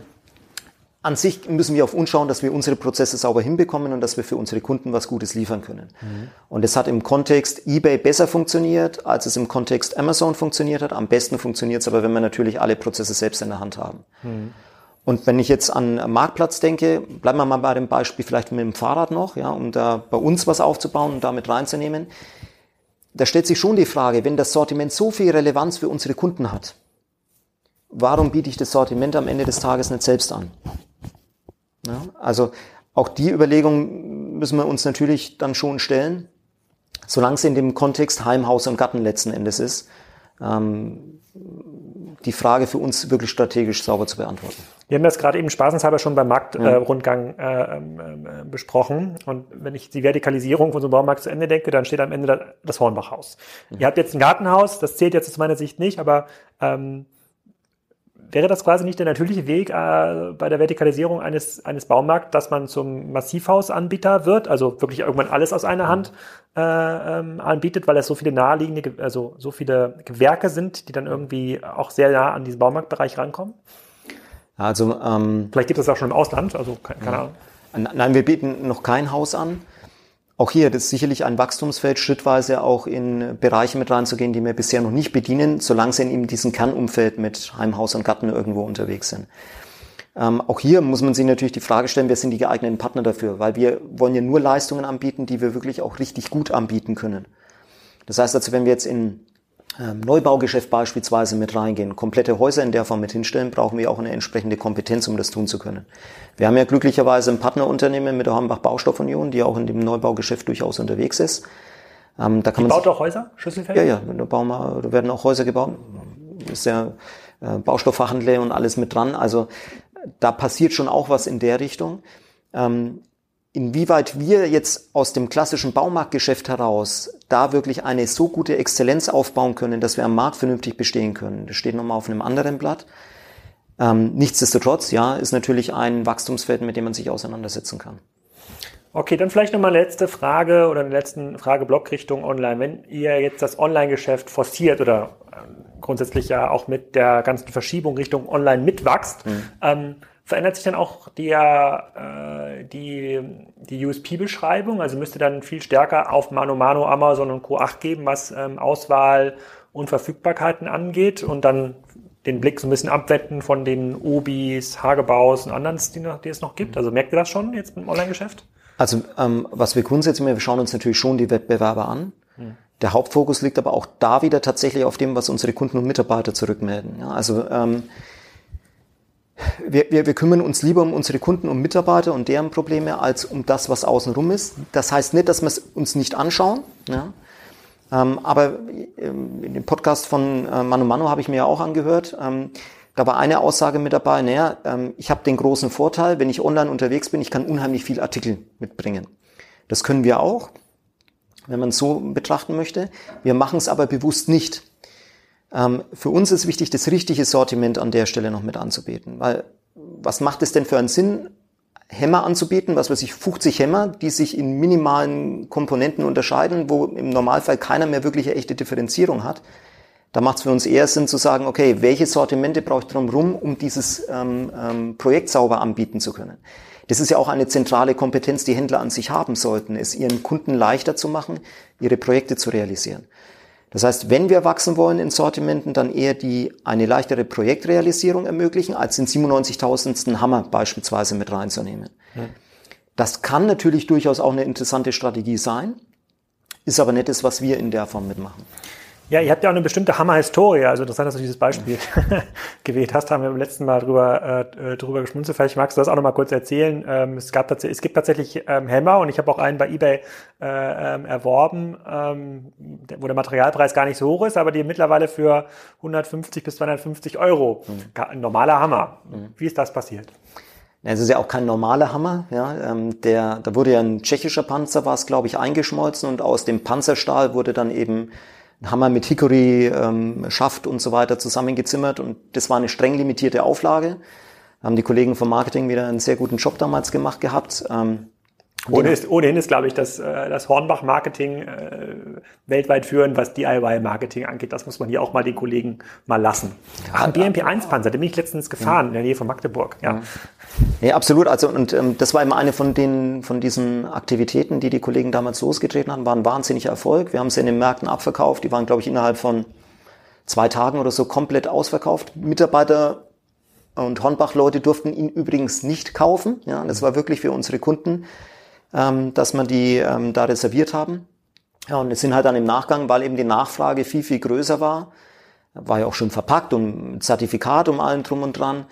B: an sich müssen wir auf uns schauen, dass wir unsere Prozesse sauber hinbekommen und dass wir für unsere Kunden was Gutes liefern können. Mhm. Und es hat im Kontext eBay besser funktioniert, als es im Kontext Amazon funktioniert hat. Am besten funktioniert es aber, wenn wir natürlich alle Prozesse selbst in der Hand haben. Mhm. Und wenn ich jetzt an Marktplatz denke, bleiben wir mal bei dem Beispiel vielleicht mit dem Fahrrad noch, ja, um da bei uns was aufzubauen und damit reinzunehmen. Da stellt sich schon die Frage, wenn das Sortiment so viel Relevanz für unsere Kunden hat, warum biete ich das Sortiment am Ende des Tages nicht selbst an? Ja, also auch die Überlegung müssen wir uns natürlich dann schon stellen, solange es in dem Kontext Heim, Haus und Garten letzten Endes ist. Ähm, die Frage für uns wirklich strategisch sauber zu beantworten.
A: Wir haben das gerade eben spaßenshalber schon beim Marktrundgang äh, äh, äh, besprochen. Und wenn ich die Vertikalisierung von so einem Baumarkt zu Ende denke, dann steht am Ende das Hornbachhaus. Mhm. Ihr habt jetzt ein Gartenhaus, das zählt jetzt aus meiner Sicht nicht, aber ähm, Wäre das quasi nicht der natürliche Weg äh, bei der Vertikalisierung eines, eines Baumarkts, dass man zum Massivhausanbieter wird, also wirklich irgendwann alles aus einer Hand äh, ähm, anbietet, weil es so viele naheliegende, also so viele Gewerke sind, die dann irgendwie auch sehr nah an diesen Baumarktbereich rankommen?
B: Also ähm,
A: vielleicht gibt es auch schon im Ausland, also keine, Ahnung.
B: Nein, wir bieten noch kein Haus an. Auch hier, das ist sicherlich ein Wachstumsfeld, schrittweise auch in Bereiche mit reinzugehen, die wir bisher noch nicht bedienen, solange sie in diesem Kernumfeld mit Heim, Haus und Garten irgendwo unterwegs sind. Ähm, auch hier muss man sich natürlich die Frage stellen, wer sind die geeigneten Partner dafür? Weil wir wollen ja nur Leistungen anbieten, die wir wirklich auch richtig gut anbieten können. Das heißt also, wenn wir jetzt in Neubaugeschäft beispielsweise mit reingehen, komplette Häuser in der Form mit hinstellen, brauchen wir auch eine entsprechende Kompetenz, um das tun zu können. Wir haben ja glücklicherweise ein Partnerunternehmen mit der Hornbach Baustoffunion, die auch in dem Neubaugeschäft durchaus unterwegs ist.
A: Ähm, da kann die man baut auch Häuser, Schlüsselfeld?
B: Ja, ja, da, bauen wir, da werden auch Häuser gebaut. Ist ja äh, Baustoffhandel und alles mit dran. Also da passiert schon auch was in der Richtung. Ähm, inwieweit wir jetzt aus dem klassischen Baumarktgeschäft heraus da wirklich eine so gute Exzellenz aufbauen können, dass wir am Markt vernünftig bestehen können. Das steht nochmal auf einem anderen Blatt. Ähm, nichtsdestotrotz, ja, ist natürlich ein Wachstumsfeld, mit dem man sich auseinandersetzen kann.
A: Okay, dann vielleicht nochmal eine letzte Frage oder eine letzte Frageblock Richtung Online. Wenn ihr jetzt das Online-Geschäft forciert oder ähm, grundsätzlich ja auch mit der ganzen Verschiebung Richtung Online mitwachst, mhm. ähm, verändert sich dann auch der, äh, die, die USP-Beschreibung? Also müsste dann viel stärker auf Mano Mano, Amazon und Co. 8 geben, was ähm, Auswahl und Verfügbarkeiten angeht und dann den Blick so ein bisschen abwenden von den Obis, Hagebaus und anderen, die, noch, die es noch gibt? Also merkt ihr das schon jetzt im Online-Geschäft?
B: Also ähm, was wir grundsätzlich, wir schauen uns natürlich schon die Wettbewerber an. Hm. Der Hauptfokus liegt aber auch da wieder tatsächlich auf dem, was unsere Kunden und Mitarbeiter zurückmelden. Ja, also ähm, wir, wir, wir kümmern uns lieber um unsere Kunden und Mitarbeiter und deren Probleme als um das, was außenrum ist. Das heißt nicht, dass wir es uns nicht anschauen. Ja? Ähm, aber ähm, in dem Podcast von äh, Manu Manu habe ich mir ja auch angehört. Ähm, da war eine Aussage mit dabei, naja, ähm, ich habe den großen Vorteil, wenn ich online unterwegs bin, ich kann unheimlich viel Artikel mitbringen. Das können wir auch, wenn man es so betrachten möchte. Wir machen es aber bewusst nicht. Ähm, für uns ist wichtig, das richtige Sortiment an der Stelle noch mit anzubieten. Weil was macht es denn für einen Sinn, Hämmer anzubieten, was weiß ich, 50 Hämmer, die sich in minimalen Komponenten unterscheiden, wo im Normalfall keiner mehr wirklich eine echte Differenzierung hat. Da macht es für uns eher Sinn zu sagen, okay, welche Sortimente brauche ich drumherum, um dieses ähm, ähm, Projekt sauber anbieten zu können. Das ist ja auch eine zentrale Kompetenz, die Händler an sich haben sollten, es ihren Kunden leichter zu machen, ihre Projekte zu realisieren. Das heißt, wenn wir wachsen wollen in Sortimenten, dann eher die eine leichtere Projektrealisierung ermöglichen, als den 97.000. Hammer beispielsweise mit reinzunehmen. Hm. Das kann natürlich durchaus auch eine interessante Strategie sein, ist aber nicht das, was wir in der Form mitmachen.
A: Ja, ihr habt ja auch eine bestimmte Hammer-Historie. Also interessant, dass du dieses Beispiel gewählt hast. Haben wir beim letzten Mal drüber, äh, drüber geschmunzelt. Vielleicht magst du das auch noch mal kurz erzählen. Ähm, es, gab tatsächlich, es gibt tatsächlich ähm, Hämmer und ich habe auch einen bei eBay äh, ähm, erworben, ähm, wo der Materialpreis gar nicht so hoch ist, aber die mittlerweile für 150 bis 250 Euro. Mhm. Ein normaler Hammer. Mhm. Wie ist das passiert?
B: Es ist ja auch kein normaler Hammer. Ja, ähm, der, da wurde ja ein tschechischer Panzer, war es glaube ich, eingeschmolzen und aus dem Panzerstahl wurde dann eben Hammer mit Hickory, ähm, Schaft und so weiter zusammengezimmert und das war eine streng limitierte Auflage. Haben die Kollegen vom Marketing wieder einen sehr guten Job damals gemacht gehabt. Ähm,
A: ohne ist, ohnehin ist, glaube ich, das, äh, das Hornbach-Marketing äh, weltweit führen, was DIY-Marketing angeht. Das muss man hier auch mal den Kollegen mal lassen. Ach, ein BMP-1-Panzer, den bin ich letztens gefahren, ja. in der Nähe von Magdeburg. Ja.
B: ja, absolut. Also und ähm, das war eben eine von den von diesen Aktivitäten, die die Kollegen damals losgetreten haben, war ein wahnsinniger Erfolg. Wir haben sie in den Märkten abverkauft. Die waren, glaube ich, innerhalb von zwei Tagen oder so komplett ausverkauft. Mitarbeiter und Hornbach-Leute durften ihn übrigens nicht kaufen. Ja, das war wirklich für unsere Kunden ähm, dass wir die ähm, da reserviert haben. Ja, und es sind halt dann im Nachgang, weil eben die Nachfrage viel, viel größer war, war ja auch schon verpackt und Zertifikat um allen drum und dran,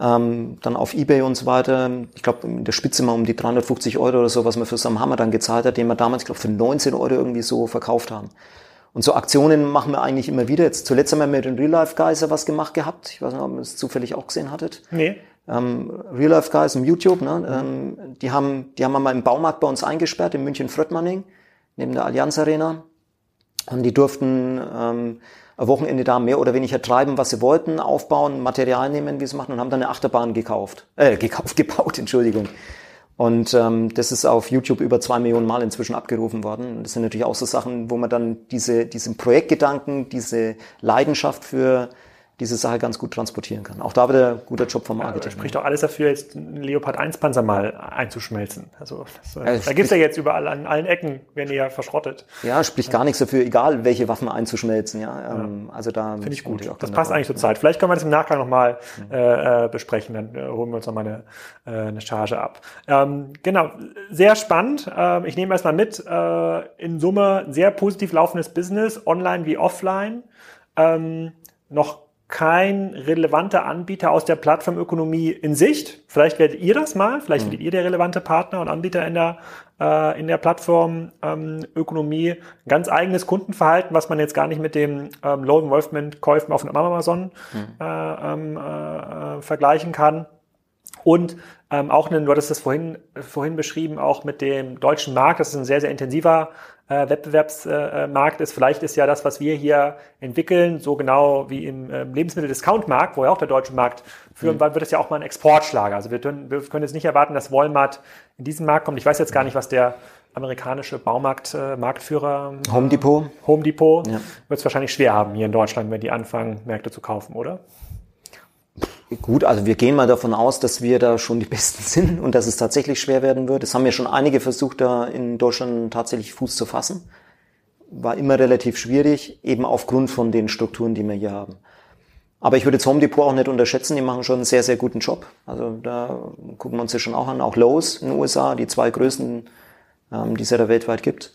B: ähm, dann auf Ebay und so weiter. Ich glaube, in der Spitze mal um die 350 Euro oder so, was man für so einen Hammer dann gezahlt hat, den wir damals, ich glaube, für 19 Euro irgendwie so verkauft haben. Und so Aktionen machen wir eigentlich immer wieder. Jetzt zuletzt haben wir mit den Real Life Geyser was gemacht gehabt. Ich weiß nicht, ob ihr es zufällig auch gesehen hattet.
A: Nee
B: ähm, Real Life Guys im YouTube, ne? Ähm, die haben, die haben wir mal im Baumarkt bei uns eingesperrt, in München Fröttmanning, neben der Allianz Arena. Und die durften ähm, ein Wochenende da mehr oder weniger treiben, was sie wollten, aufbauen, Material nehmen, wie sie machen und haben dann eine Achterbahn gekauft, äh, gekauft, gebaut, Entschuldigung. Und ähm, das ist auf YouTube über zwei Millionen Mal inzwischen abgerufen worden. Und das sind natürlich auch so Sachen, wo man dann diese, diesen Projektgedanken, diese Leidenschaft für diese Sache ganz gut transportieren kann. Auch da wieder guter Job vom Marketing.
A: Ja, spricht doch alles dafür, jetzt einen Leopard 1 Panzer mal einzuschmelzen. Also das, ja, da gibt's ja jetzt überall an allen Ecken, werden die ja verschrottet.
B: Ja, spricht gar nichts dafür, egal welche Waffen einzuschmelzen. Ja, ähm, also da
A: finde ich gut. Das passt eigentlich zur Zeit. Vielleicht können wir das im Nachgang nochmal äh, äh, besprechen. Dann äh, holen wir uns nochmal eine, äh, eine Charge ab. Ähm, genau, sehr spannend. Ähm, ich nehme erstmal mit. Äh, in Summe sehr positiv laufendes Business, online wie offline. Ähm, noch kein relevanter Anbieter aus der Plattformökonomie in Sicht. Vielleicht werdet ihr das mal, vielleicht mhm. werdet ihr der relevante Partner und Anbieter in der, äh, in der Plattformökonomie. Ähm, ganz eigenes Kundenverhalten, was man jetzt gar nicht mit dem ähm, Low Involvement Käufen auf Amazon mhm. äh, ähm, äh, vergleichen kann. Und ähm, auch, einen, du hattest das vorhin, vorhin beschrieben, auch mit dem deutschen Markt, das ist ein sehr, sehr intensiver äh, Wettbewerbsmarkt ist. Vielleicht ist ja das, was wir hier entwickeln, so genau wie im äh, Lebensmittel-Discount-Markt, wo ja auch der deutsche Markt führen, mhm. wird es ja auch mal ein Exportschlager. Also wir können, wir können jetzt nicht erwarten, dass Walmart in diesen Markt kommt. Ich weiß jetzt gar nicht, was der amerikanische Baumarkt äh, Marktführer
B: äh, Home Depot
A: Home Depot ja. wird es wahrscheinlich schwer haben hier in Deutschland, wenn die anfangen Märkte zu kaufen, oder?
B: Gut, also wir gehen mal davon aus, dass wir da schon die Besten sind und dass es tatsächlich schwer werden wird. Es haben ja schon einige versucht, da in Deutschland tatsächlich Fuß zu fassen. War immer relativ schwierig, eben aufgrund von den Strukturen, die wir hier haben. Aber ich würde jetzt Home Depot auch nicht unterschätzen, die machen schon einen sehr, sehr guten Job. Also da gucken wir uns ja schon auch an. Auch Lowe's in den USA, die zwei größten, ähm, die es ja da weltweit gibt.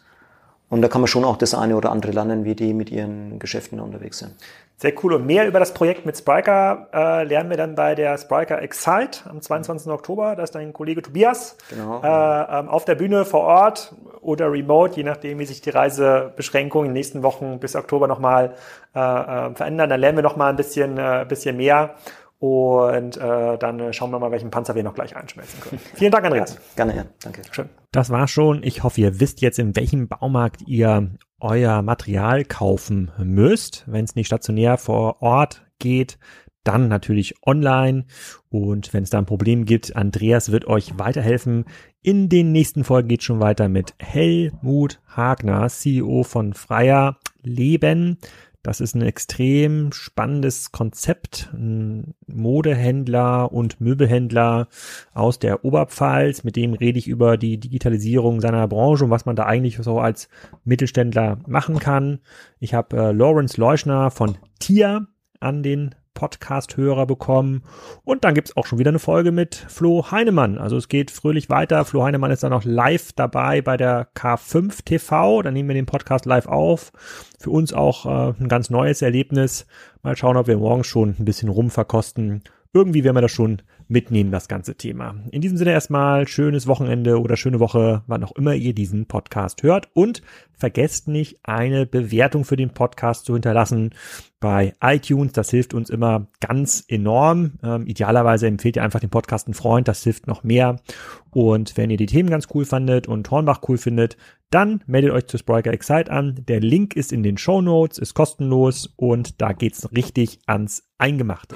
B: Und da kann man schon auch das eine oder andere lernen, wie die mit ihren Geschäften unterwegs sind.
A: Sehr cool. Und mehr über das Projekt mit Spriker äh, lernen wir dann bei der Spriker Excite am 22. Oktober. Da ist dein Kollege Tobias genau. äh, ähm, auf der Bühne vor Ort oder remote, je nachdem, wie sich die Reisebeschränkungen in den nächsten Wochen bis Oktober nochmal äh, äh, verändern. Dann lernen wir nochmal ein bisschen, äh, bisschen mehr. Und äh, dann schauen wir mal, welchen Panzer wir noch gleich einschmelzen können. Vielen Dank, Andreas.
B: Gerne, ja. Danke.
A: Schön. Das war schon. Ich hoffe, ihr wisst jetzt, in welchem Baumarkt ihr euer Material kaufen müsst. Wenn es nicht stationär vor Ort geht, dann natürlich online. Und wenn es da ein Problem gibt, Andreas wird euch weiterhelfen. In den nächsten Folgen geht schon weiter mit Helmut Hagner, CEO von Freier Leben. Das ist ein extrem spannendes Konzept. Ein Modehändler und Möbelhändler aus der Oberpfalz, mit dem rede ich über die Digitalisierung seiner Branche und was man da eigentlich so als Mittelständler machen kann. Ich habe äh, Lawrence Leuschner von TIA an den Podcast-Hörer bekommen. Und dann gibt's auch schon wieder eine Folge mit Flo Heinemann. Also es geht fröhlich weiter. Flo Heinemann ist dann noch live dabei bei der K5 TV. Da nehmen wir den Podcast live auf. Für uns auch äh, ein ganz neues Erlebnis. Mal schauen, ob wir morgen schon ein bisschen rumverkosten. Irgendwie werden wir das schon mitnehmen, das ganze Thema. In diesem Sinne erstmal schönes Wochenende oder schöne Woche, wann auch immer ihr diesen Podcast hört. Und vergesst nicht, eine Bewertung für den Podcast zu hinterlassen bei iTunes. Das hilft uns immer ganz enorm. Ähm, idealerweise empfehlt ihr einfach den Podcast einen Freund. Das hilft noch mehr. Und wenn ihr die Themen ganz cool fandet und Hornbach cool findet, dann meldet euch zu Spriker Excite an. Der Link ist in den Show Notes, ist kostenlos und da geht's richtig ans Eingemachte.